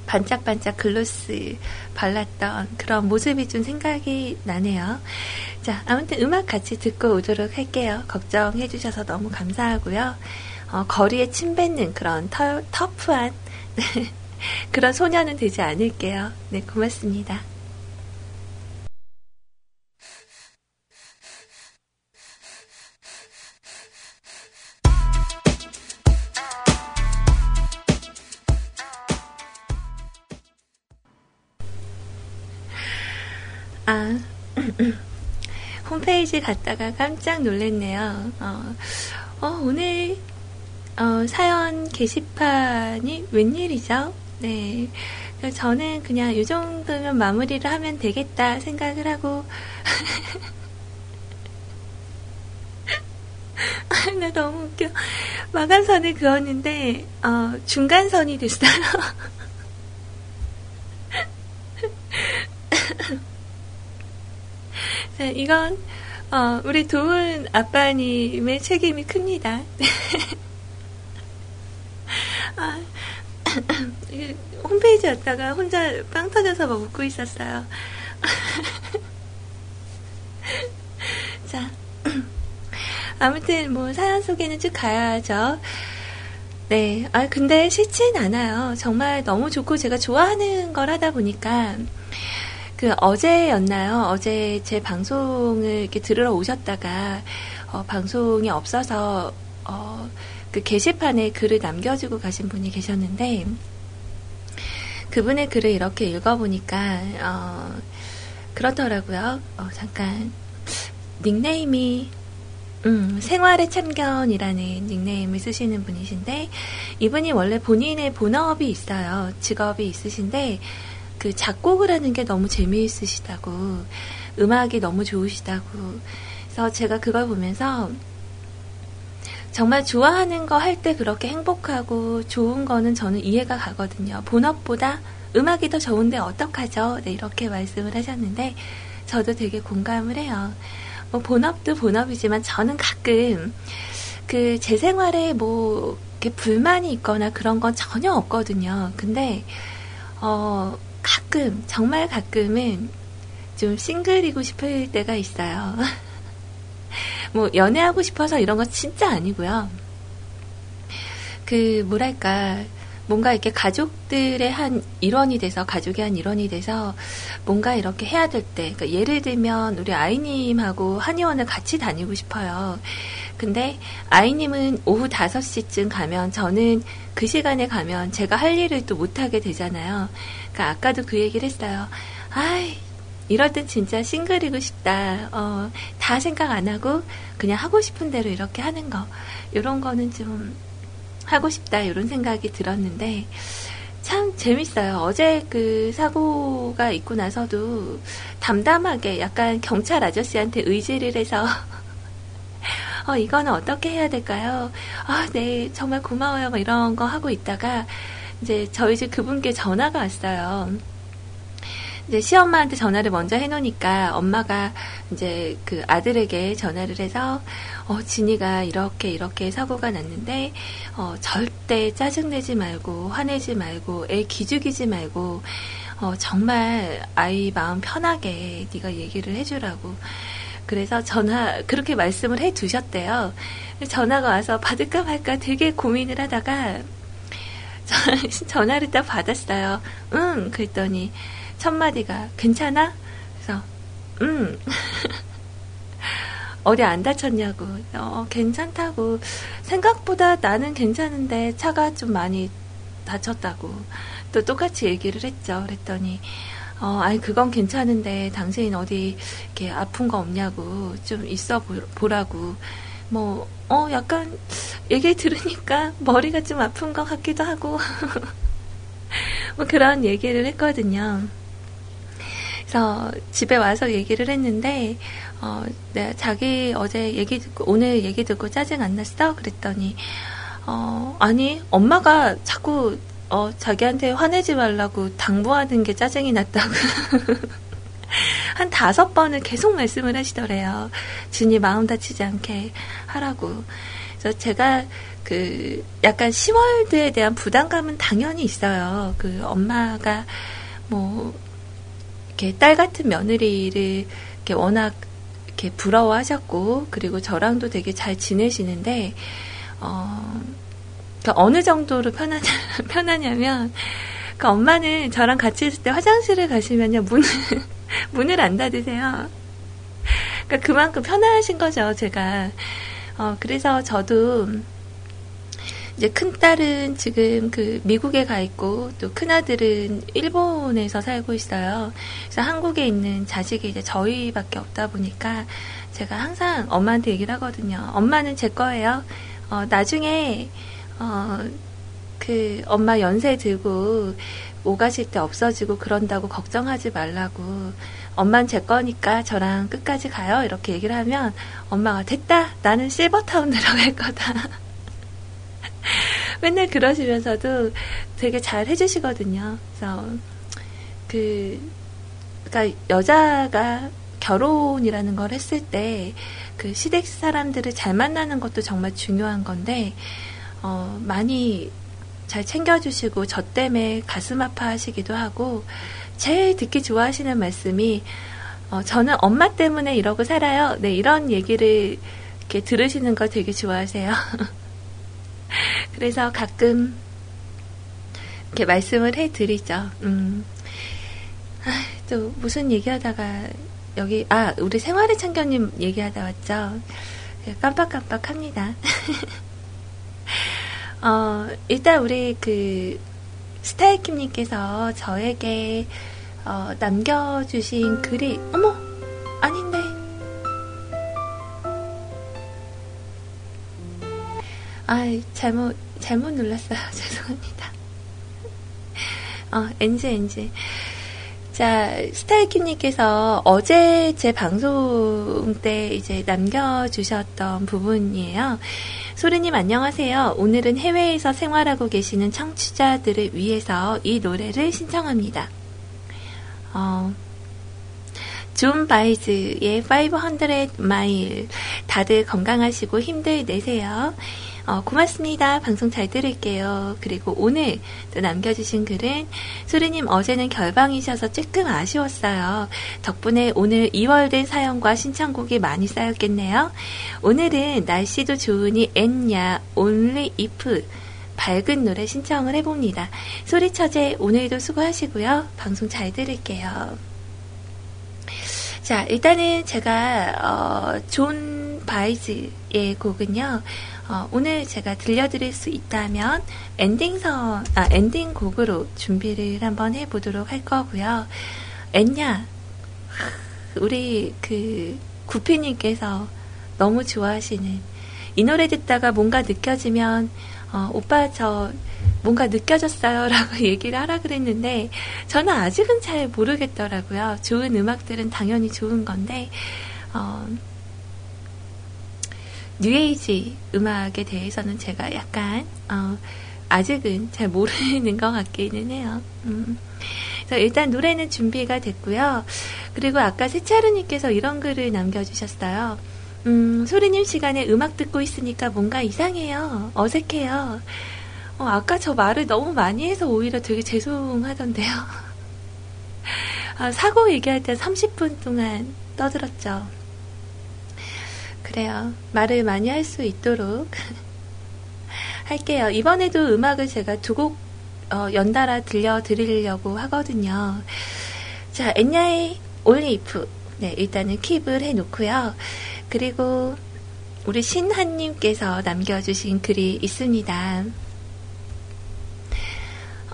반짝반짝 글로스 발랐던 그런 모습이 좀 생각이 나네요. 자, 아무튼 음악 같이 듣고 오도록 할게요. 걱정해 주셔서 너무 감사하고요. 어, 거리에 침 뱉는 그런 터, 터프한 <laughs> 그런 소녀는 되지 않을게요. 네, 고맙습니다. 아, <clears throat> 홈페이지 갔다가 깜짝 놀랐네요. 어, 어, 오늘 어, 사연 게시판이 웬일이죠? 네. 저는 그냥 이 정도면 마무리를 하면 되겠다 생각을 하고 <laughs> 아, 나 너무 웃겨. 마감선을 그었는데 어, 중간선이 됐어요. 자, <laughs> 이건 어, 우리 도훈 아빠님의 책임이 큽니다. <laughs> 아, 홈페이지 왔다가 혼자 빵 터져서 막 웃고 있었어요. <laughs> 자, <clears throat> 아무튼 뭐 사연 소개는 쭉 가야죠. 네, 아 근데 싫진 않아요. 정말 너무 좋고 제가 좋아하는 걸 하다 보니까 그 어제였나요? 어제 제 방송을 이렇게 들으러 오셨다가 어, 방송이 없어서 어, 그 게시판에 글을 남겨주고 가신 분이 계셨는데 그분의 글을 이렇게 읽어보니까 어, 그렇더라고요. 어, 잠깐 닉네임이 음, 생활의 참견이라는 닉네임을 쓰시는 분이신데 이분이 원래 본인의 본업이 있어요. 직업이 있으신데 그 작곡을 하는 게 너무 재미있으시다고 음악이 너무 좋으시다고 그래서 제가 그걸 보면서 정말 좋아하는 거 할 때 그렇게 행복하고 좋은 거는 저는 이해가 가거든요. 본업보다 음악이 더 좋은데 어떡하죠? 네, 이렇게 말씀을 하셨는데 저도 되게 공감을 해요. 뭐 본업도 본업이지만 저는 가끔 그 제 생활에 뭐 불만이 있거나 그런 건 전혀 없거든요. 근데 어 가끔, 정말 가끔은 좀 싱글이고 싶을 때가 있어요. <laughs> 뭐, 연애하고 싶어서 이런 거 진짜 아니고요. 그, 뭐랄까, 뭔가 이렇게 가족들의 한 일원이 돼서, 가족의 한 일원이 돼서, 뭔가 이렇게 해야 될 때, 그러니까 예를 들면, 우리 아이님하고 한의원을 같이 다니고 싶어요. 근데 아이님은 오후 5시쯤 가면 저는 그 시간에 가면 제가 할 일을 또 못하게 되잖아요. 그러니까 아까도 그 얘기를 했어요. 아이, 이럴 땐 진짜 싱글이고 싶다. 어, 다 생각 안 하고 그냥 하고 싶은 대로 이렇게 하는 거. 이런 거는 좀 하고 싶다. 이런 생각이 들었는데 참 재밌어요. 어제 그 사고가 있고 나서도 담담하게 약간 경찰 아저씨한테 의지를 해서 <laughs> 어, 이거는 어떻게 해야 될까요? 아, 네, 정말 고마워요. 뭐 이런 거 하고 있다가 이제 저희 집 그분께 전화가 왔어요. 이제 시엄마한테 전화를 먼저 해놓으니까 엄마가 이제 그 아들에게 전화를 해서 어, 진이가 이렇게 이렇게 사고가 났는데 어, 절대 짜증내지 말고 화내지 말고 애 기죽이지 말고 어, 정말 아이 마음 편하게 네가 얘기를 해주라고 그래서 전화 그렇게 말씀을 해 두셨대요. 전화가 와서 받을까 말까 되게 고민을 하다가 전화를 딱 받았어요. 응, 그랬더니 첫 마디가 괜찮아? 그래서 응. <laughs> 어디 안 다쳤냐고. 어, 괜찮다고. 생각보다 나는 괜찮은데 차가 좀 많이 다쳤다고. 또 똑같이 얘기를 했죠. 그랬더니 어, 아니, 그건 괜찮은데, 당신 어디, 이렇게 아픈 거 없냐고, 좀 있어 보, 라고 뭐, 어, 약간, 얘기 들으니까 머리가 좀 아픈 것 같기도 하고, <laughs> 뭐 그런 얘기를 했거든요. 그래서 집에 와서 얘기를 했는데, 어, 내가 자기 어제 얘기 듣고, 오늘 얘기 듣고 짜증 안 났어? 그랬더니, 어, 아니, 엄마가 자꾸 어, 자기한테 화내지 말라고 당부하는 게 짜증이 났다고. <laughs> 한 다섯 번을 계속 말씀을 하시더래요. 준이 마음 다치지 않게 하라고. 그래서 제가 그 약간 10월드에 대한 부담감은 당연히 있어요. 그 엄마가 뭐 이렇게 딸 같은 며느리를 이렇게 워낙 이렇게 부러워하셨고 그리고 저랑도 되게 잘 지내시는데 어 그러니까 어느 정도로 편하냐, <laughs> 편하냐면, 그 엄마는 저랑 같이 있을 때 화장실을 가시면요, 문을, <laughs> 문을 안 닫으세요. 그러니까 그만큼 편하신 거죠, 제가. 어, 그래서 저도, 이제 큰 딸은 지금 그 미국에 가 있고 또 큰 아들은 일본에서 살고 있어요. 그래서 한국에 있는 자식이 이제 저희밖에 없다 보니까 제가 항상 엄마한테 얘기를 하거든요. 엄마는 제 거예요. 어, 나중에 어, 그 엄마 연세 들고 오가실 때 없어지고 그런다고 걱정하지 말라고 엄만 제 거니까 저랑 끝까지 가요. 이렇게 얘기를 하면 엄마가 됐다. 나는 실버타운 들어갈 <laughs> 거다. <laughs> 맨날 그러시면서도 되게 잘 해주시거든요. 그래서 그 그러니까 여자가 결혼이라는 걸 했을 때 그 시댁 사람들을 잘 만나는 것도 정말 중요한 건데 어, 많이 잘 챙겨주시고 저 때문에 가슴 아파하시기도 하고 제일 듣기 좋아하시는 말씀이 어, 저는 엄마 때문에 이러고 살아요. 네 이런 얘기를 이렇게 들으시는 걸 되게 좋아하세요. <laughs> 그래서 가끔 이렇게 말씀을 해드리죠. 음. 아, 또 무슨 얘기하다가 여기 아 우리 생활의 참견님 얘기하다 왔죠. 깜빡깜빡합니다. <laughs> 어, 일단 우리 그 스타일킴님께서 저에게 어, 남겨주신 글이 어머 아닌데. 아 잘못 잘못 눌렀어요. <laughs> 죄송합니다. 어 엔지 엔지. 자, 스타일킴님께서 어제 제 방송 때 이제 남겨주셨던 부분이에요. 소리님 안녕하세요. 오늘은 해외에서 생활하고 계시는 청취자들을 위해서 이 노래를 신청합니다. 어, 존 바이즈의 500 마일. 다들 건강하시고 힘들 내세요. 어, 고맙습니다. 방송 잘 들을게요. 그리고 오늘 또 남겨주신 글은 소리님 어제는 결방이셔서 조금 아쉬웠어요. 덕분에 오늘 2월 된 사연과 신청곡이 많이 쌓였겠네요. 오늘은 날씨도 좋으니 엔야 only if 밝은 노래 신청을 해봅니다. 소리처제 오늘도 수고하시고요. 방송 잘 들을게요. 자, 일단은 제가 어, 존 바이즈의 곡은요. 어, 오늘 제가 들려드릴 수 있다면 엔딩송, 아, 엔딩 곡으로 준비를 한번 해보도록 할 거고요. 엔야, 우리 그 구피님께서 너무 좋아하시는 이 노래 듣다가 뭔가 느껴지면 어, 오빠 저 뭔가 느껴졌어요 <laughs> 라고 얘기를 하라 그랬는데 저는 아직은 잘 모르겠더라고요. 좋은 음악들은 당연히 좋은 건데 어, 뉴에이지 음악에 대해서는 제가 약간 어, 아직은 잘 모르는 <laughs> 것 같기는 해요. 음. 그래서 일단 노래는 준비가 됐고요. 그리고 아까 세차르님께서 이런 글을 남겨주셨어요. 음, 소리님 시간에 음악 듣고 있으니까 뭔가 이상해요. 어색해요. 어, 아까 저 말을 너무 많이 해서 오히려 되게 죄송하던데요. <laughs> 아, 사고 얘기할 때 30분 동안 떠들었죠. 그래요. 말을 많이 할 수 있도록 <laughs> 할게요. 이번에도 음악을 제가 두곡 어, 연달아 들려드리려고 하거든요. 자, 엔야의 올리프. 네, 일단은 킵을 해놓고요. 그리고 우리 신한님께서 남겨주신 글이 있습니다.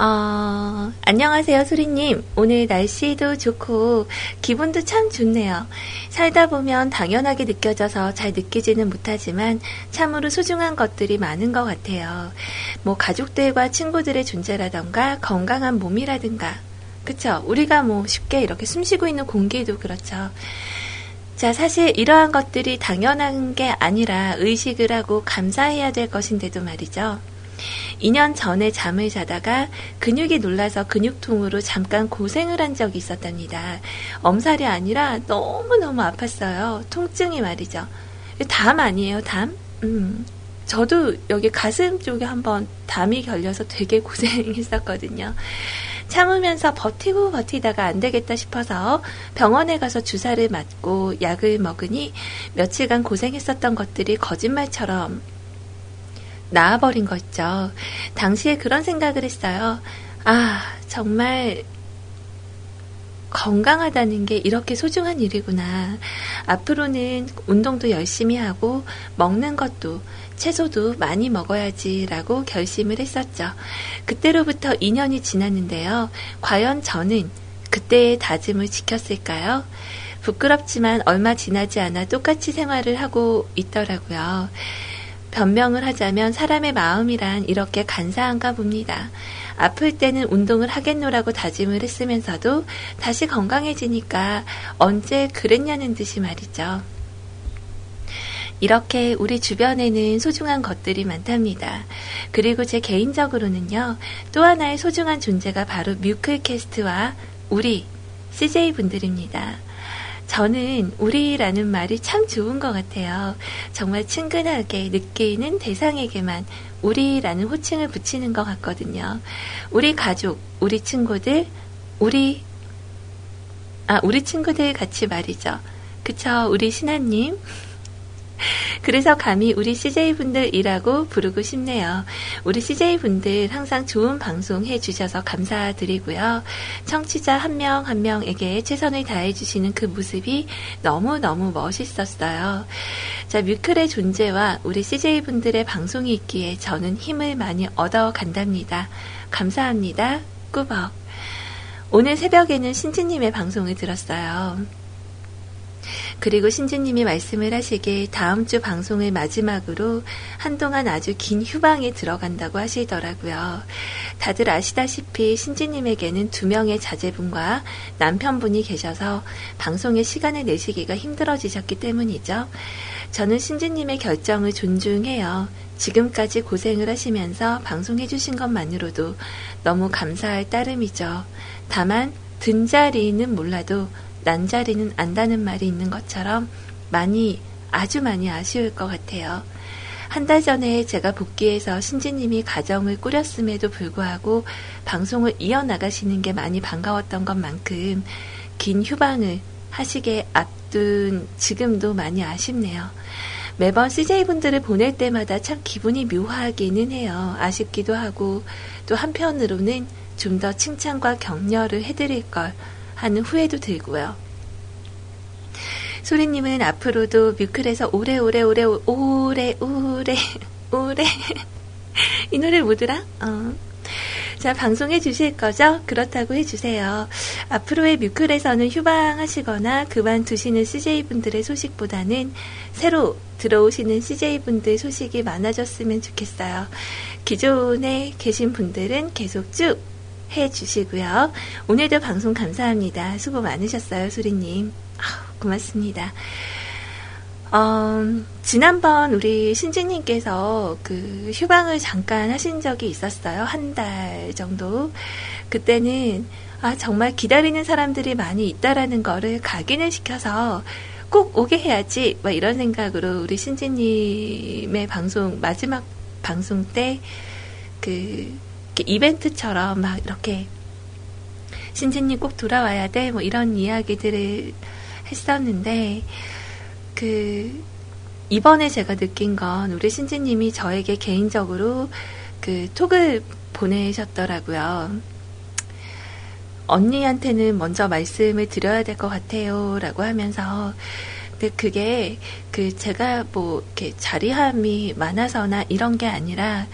어, 안녕하세요, 소리님. 오늘 날씨도 좋고, 기분도 참 좋네요. 살다 보면 당연하게 느껴져서 잘 느끼지는 못하지만, 참으로 소중한 것들이 많은 것 같아요. 뭐, 가족들과 친구들의 존재라던가, 건강한 몸이라든가. 그쵸? 우리가 뭐, 쉽게 이렇게 숨 쉬고 있는 공기도 그렇죠. 자, 사실 이러한 것들이 당연한 게 아니라 의식을 하고 감사해야 될 것인데도 말이죠. 2년 전에 잠을 자다가 근육이 놀라서 근육통으로 잠깐 고생을 한 적이 있었답니다. 엄살이 아니라 너무너무 아팠어요. 통증이 말이죠. 담 아니에요, 담? 음. 저도 여기 가슴 쪽에 한번 담이 결려서 되게 <laughs> 고생했었거든요. 참으면서 버티고 버티다가 안 되겠다 싶어서 병원에 가서 주사를 맞고 약을 먹으니 며칠간 고생했었던 것들이 거짓말처럼 나아버린 거 있죠. 당시에 그런 생각을 했어요. 아, 정말 건강하다는 게 이렇게 소중한 일이구나. 앞으로는 운동도 열심히 하고 먹는 것도 채소도 많이 먹어야지라고 결심을 했었죠. 그때로부터 2년이 지났는데요. 과연 저는 그때의 다짐을 지켰을까요? 부끄럽지만 얼마 지나지 않아 똑같이 생활을 하고 있더라고요. 변명을 하자면 사람의 마음이란 이렇게 간사한가 봅니다. 아플 때는 운동을 하겠노라고 다짐을 했으면서도 다시 건강해지니까 언제 그랬냐는 듯이 말이죠. 이렇게 우리 주변에는 소중한 것들이 많답니다. 그리고 제 개인적으로는요, 또 하나의 소중한 존재가 바로 뮤클캐스트와 우리 CJ 분들입니다. 저는 우리라는 말이 참 좋은 것 같아요. 정말 친근하게 느끼는 대상에게만 우리라는 호칭을 붙이는 것 같거든요. 우리 가족, 우리 친구들, 우리, 아, 우리 친구들 같이 말이죠. 그쵸, 우리 신하님. <laughs> 그래서 감히 우리 CJ분들이라고 부르고 싶네요. 우리 CJ분들 항상 좋은 방송 해주셔서 감사드리고요. 청취자 한명한 명에게 최선을 다해주시는 그 모습이 너무너무 멋있었어요. 자, 뮤클의 존재와 우리 CJ분들의 방송이 있기에 저는 힘을 많이 얻어간답니다. 감사합니다. 꾸벅. 오늘 새벽에는 신지님의 방송을 들었어요. 그리고 신주님이 말씀을 하시길 다음 주 방송을 마지막으로 한동안 아주 긴 휴방에 들어간다고 하시더라고요. 다들 아시다시피 신주님에게는 두 명의 자제분과 남편분이 계셔서 방송에 시간을 내시기가 힘들어지셨기 때문이죠. 저는 신주님의 결정을 존중해요. 지금까지 고생을 하시면서 방송해주신 것만으로도 너무 감사할 따름이죠. 다만, 든 자리는 몰라도 난자리는 안다는 말이 있는 것처럼 많이, 아주 많이 아쉬울 것 같아요. 한 달 전에 제가 복귀해서 신지님이 가정을 꾸렸음에도 불구하고 방송을 이어나가시는 게 많이 반가웠던 것만큼 긴 휴방을 하시게 앞둔 지금도 많이 아쉽네요. 매번 CJ분들을 보낼 때마다 참 기분이 묘하기는 해요. 아쉽기도 하고 또 한편으로는 좀 더 칭찬과 격려를 해드릴 걸 하는 후회도 들고요. 소리님은 앞으로도 뮤클에서 오래오래 오래 오래 오래 오래 <laughs> <laughs> 이 노래 뭐더라? 어. 자, 방송해 주실 거죠? 그렇다고 해주세요. 앞으로의 뮤클에서는 휴방하시거나 그만두시는 CJ분들의 소식보다는 새로 들어오시는 CJ분들 소식이 많아졌으면 좋겠어요. 기존에 계신 분들은 계속 쭉 해 주시고요. 오늘도 방송 감사합니다. 수고 많으셨어요, 소리님. 고맙습니다. 어, 지난번 우리 신지님께서 그 휴방을 잠깐 하신 적이 있었어요. 한 달 정도. 그때는 아, 정말 기다리는 사람들이 많이 있다라는 거를 각인을 시켜서 꼭 오게 해야지. 막 이런 생각으로 우리 신지님의 방송, 마지막 방송 때 그 이벤트처럼 막 이렇게 신지님 꼭 돌아와야 돼. 뭐 이런 이야기들을 했었는데, 그 이번에 제가 느낀 건 우리 신지님이 저에게 개인적으로 그 톡을 보내셨더라고요. 언니한테는 먼저 말씀을 드려야 될 것 같아요. 라고 하면서. 근데 그게 그 제가 뭐 이렇게 자리함이 많아서나 이런 게 아니라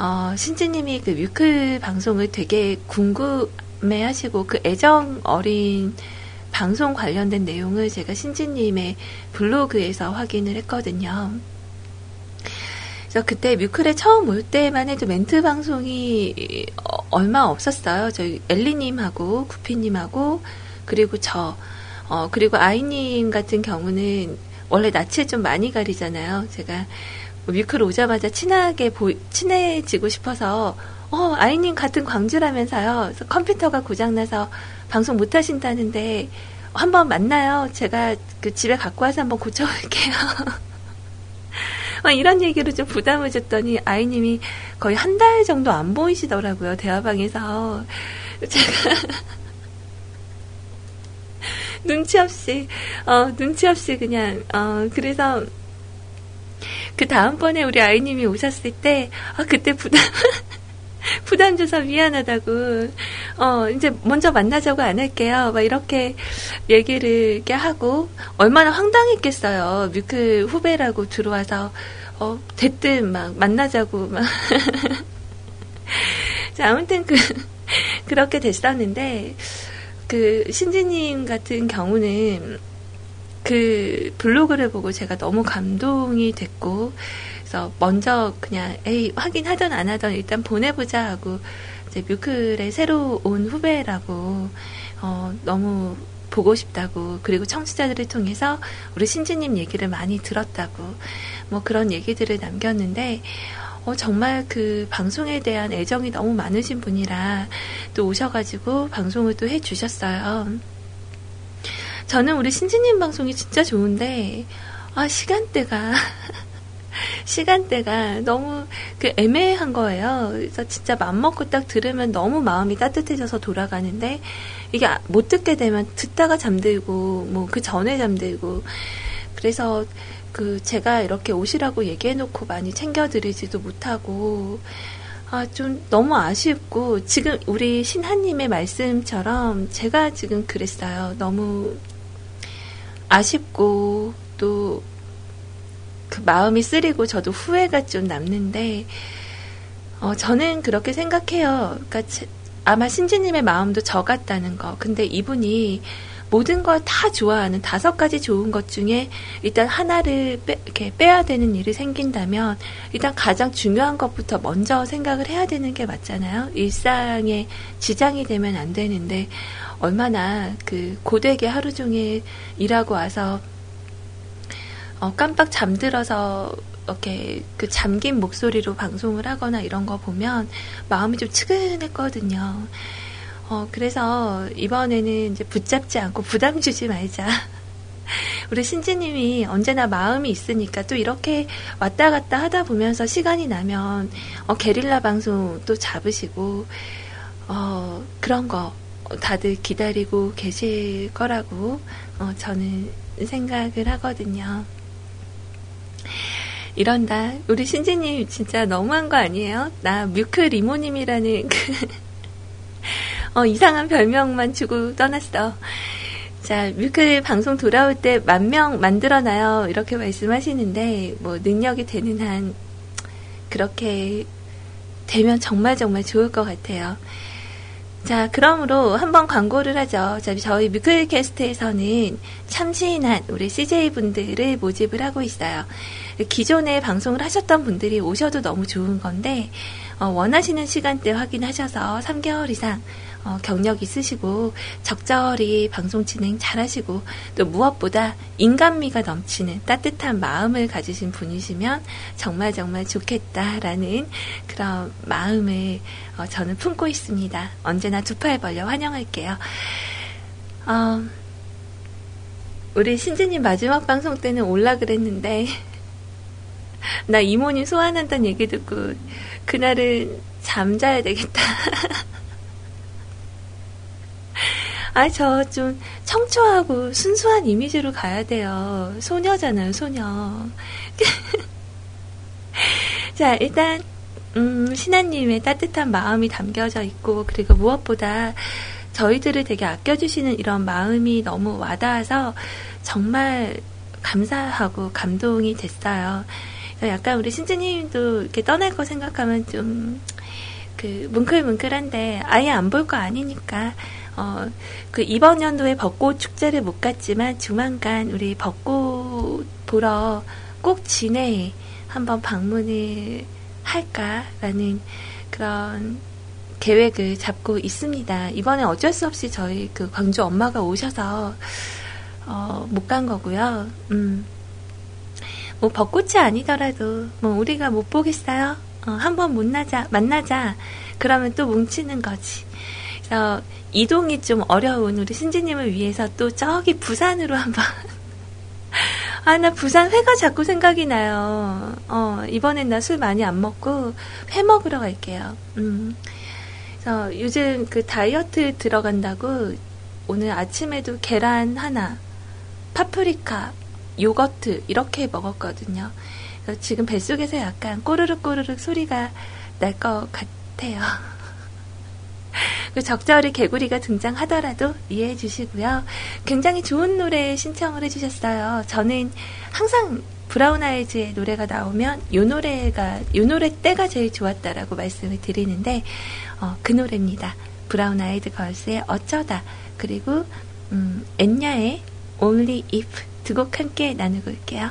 어, 신지님이 그 뮤클 방송을 되게 궁금해 하시고 그 애정 어린 방송 관련된 내용을 제가 신지님의 블로그에서 확인을 했거든요. 그래서 그때 뮤클에 처음 올 때만 해도 멘트 방송이 어, 얼마 없었어요. 저희 엘리님하고 구피님하고 그리고 저 어, 그리고 아이님 같은 경우는 원래 낯을 좀 많이 가리잖아요. 제가 뮤클 오자마자 친하게 보, 친해지고 싶어서 어, 아이님 같은 광주라면서요. 컴퓨터가 고장나서 방송 못 하신다는데 한번 만나요. 제가 그 집에 갖고 와서 한번 고쳐볼게요. <laughs> 이런 얘기로 좀 부담을 줬더니 아이님이 거의 한 달 정도 안 보이시더라고요. 대화방에서. 제가 <laughs> 눈치 없이, 어, 눈치 없이 그냥, 어, 그래서 그 다음번에 우리 아이님이 오셨을 때, 아, 그때 부담, <laughs> 부담 줘서 미안하다고, 어, 이제 먼저 만나자고 안 할게요. 막 이렇게 얘기를 이렇게 하고, 얼마나 황당했겠어요. 뮤클 후배라고 들어와서, 어, 됐든 막 만나자고 막. <laughs> 자, 아무튼 그, 그렇게 됐었는데, 그, 신지님 같은 경우는, 그 블로그를 보고 제가 너무 감동이 됐고, 그래서 먼저 그냥 에이 확인하던 안 하던 일단 보내보자 하고 이제 뮤클의 새로 온 후배라고 어, 너무 보고 싶다고 그리고 청취자들을 통해서 우리 신지님 얘기를 많이 들었다고 뭐 그런 얘기들을 남겼는데 어, 정말 그 방송에 대한 애정이 너무 많으신 분이라 또 오셔가지고 방송을 또 해주셨어요. 저는 우리 신지님 방송이 진짜 좋은데 아 시간대가 <laughs> 시간대가 너무 그 애매한 거예요. 그래서 진짜 맘 먹고 딱 들으면 너무 마음이 따뜻해져서 돌아가는데 이게 못 듣게 되면 듣다가 잠들고 뭐 그 전에 잠들고 그래서 그 제가 이렇게 오시라고 얘기해놓고 많이 챙겨드리지도 못하고 아, 좀 너무 아쉽고, 지금 우리 신하님의 말씀처럼 제가 지금 그랬어요. 너무 아쉽고, 또 그 마음이 쓰리고 저도 후회가 좀 남는데 어, 저는 그렇게 생각해요. 그러니까 아마 신지님의 마음도 저 같다는 거. 근데 이분이 모든 걸 다 좋아하는 다섯 가지 좋은 것 중에 일단 하나를 빼, 이렇게 빼야 되는 일이 생긴다면 일단 가장 중요한 것부터 먼저 생각을 해야 되는 게 맞잖아요. 일상에 지장이 되면 안 되는데 얼마나 그 고되게 하루 종일 일하고 와서 어, 깜빡 잠들어서 이렇게 그 잠긴 목소리로 방송을 하거나 이런 거 보면 마음이 좀 측은했거든요. 어, 그래서 이번에는 이제 붙잡지 않고 부담 주지 말자. <laughs> 우리 신지님이 언제나 마음이 있으니까 또 이렇게 왔다 갔다 하다 보면서 시간이 나면 어, 게릴라 방송 또 잡으시고 어, 그런 거 다들 기다리고 계실 거라고 어, 저는 생각을 하거든요. 이런다. 우리 신지님 진짜 너무한 거 아니에요? 나 뮤크 리모님이라는 그, <laughs> 어, 이상한 별명만 주고 떠났어. 자, 뮤클 방송 돌아올 때 만 명 만들어놔요. 이렇게 말씀하시는데, 뭐, 능력이 되는 한, 그렇게 되면 정말 정말 좋을 것 같아요. 자, 그러므로 한번 광고를 하죠. 자, 저희 뮤클캐스트에서는 참신한 우리 CJ분들을 모집을 하고 있어요. 기존에 방송을 하셨던 분들이 오셔도 너무 좋은 건데, 어, 원하시는 시간대 확인하셔서 3개월 이상 어, 경력 있으시고 적절히 방송 진행 잘하시고 또 무엇보다 인간미가 넘치는 따뜻한 마음을 가지신 분이시면 정말 정말 좋겠다라는 그런 마음을 어, 저는 품고 있습니다. 언제나 두 팔 벌려 환영할게요. 어, 우리 신지님 마지막 방송 때는 올라 그랬는데 <laughs> 나 이모님 소환한다는 얘기 듣고 그날은 잠자야 되겠다. <laughs> 아, 저 좀 청초하고 순수한 이미지로 가야 돼요. 소녀잖아요, 소녀. <laughs> 자, 일단, 음, 신하님의 따뜻한 마음이 담겨져 있고, 그리고 무엇보다 저희들을 되게 아껴주시는 이런 마음이 너무 와닿아서 정말 감사하고 감동이 됐어요. 약간 우리 신지님도 이렇게 떠날 거 생각하면 좀, 그, 뭉클뭉클한데, 아예 안 볼 거 아니니까, 어, 그 이번 연도에 벚꽃 축제를 못 갔지만 조만간 우리 벚꽃 보러 꼭 진해에 한번 방문을 할까라는 그런 계획을 잡고 있습니다. 이번에 어쩔 수 없이 저희 그 광주 엄마가 오셔서 어, 못 간 거고요. 음. 뭐 벚꽃이 아니더라도 뭐 우리가 못 보겠어요. 어, 한번 만나자 만나자. 그러면 또 뭉치는 거지. 그래서 이동이 좀 어려운 우리 신지님을 위해서 또 저기 부산으로 한번. <laughs> 아, 나 부산 회가 자꾸 생각이 나요. 어, 이번엔 나 술 많이 안 먹고 회 먹으러 갈게요. 음. 그래서 요즘 그 다이어트 들어간다고 오늘 아침에도 계란 하나, 파프리카, 요거트 이렇게 먹었거든요. 지금 뱃속에서 약간 꼬르륵 꼬르륵 소리가 날 것 같아요. <laughs> 그 적절히 개구리가 등장하더라도 이해해 주시고요. 굉장히 좋은 노래 신청을 해주셨어요. 저는 항상 브라운 아이즈의 노래가 나오면 요 노래가 요 노래 때가 제일 좋았다라고 말씀을 드리는데 어, 그 노래입니다. 브라운 아이드 걸스의 어쩌다 그리고 음, 엔야의 Only If 두 곡 함께 나누고 올게요.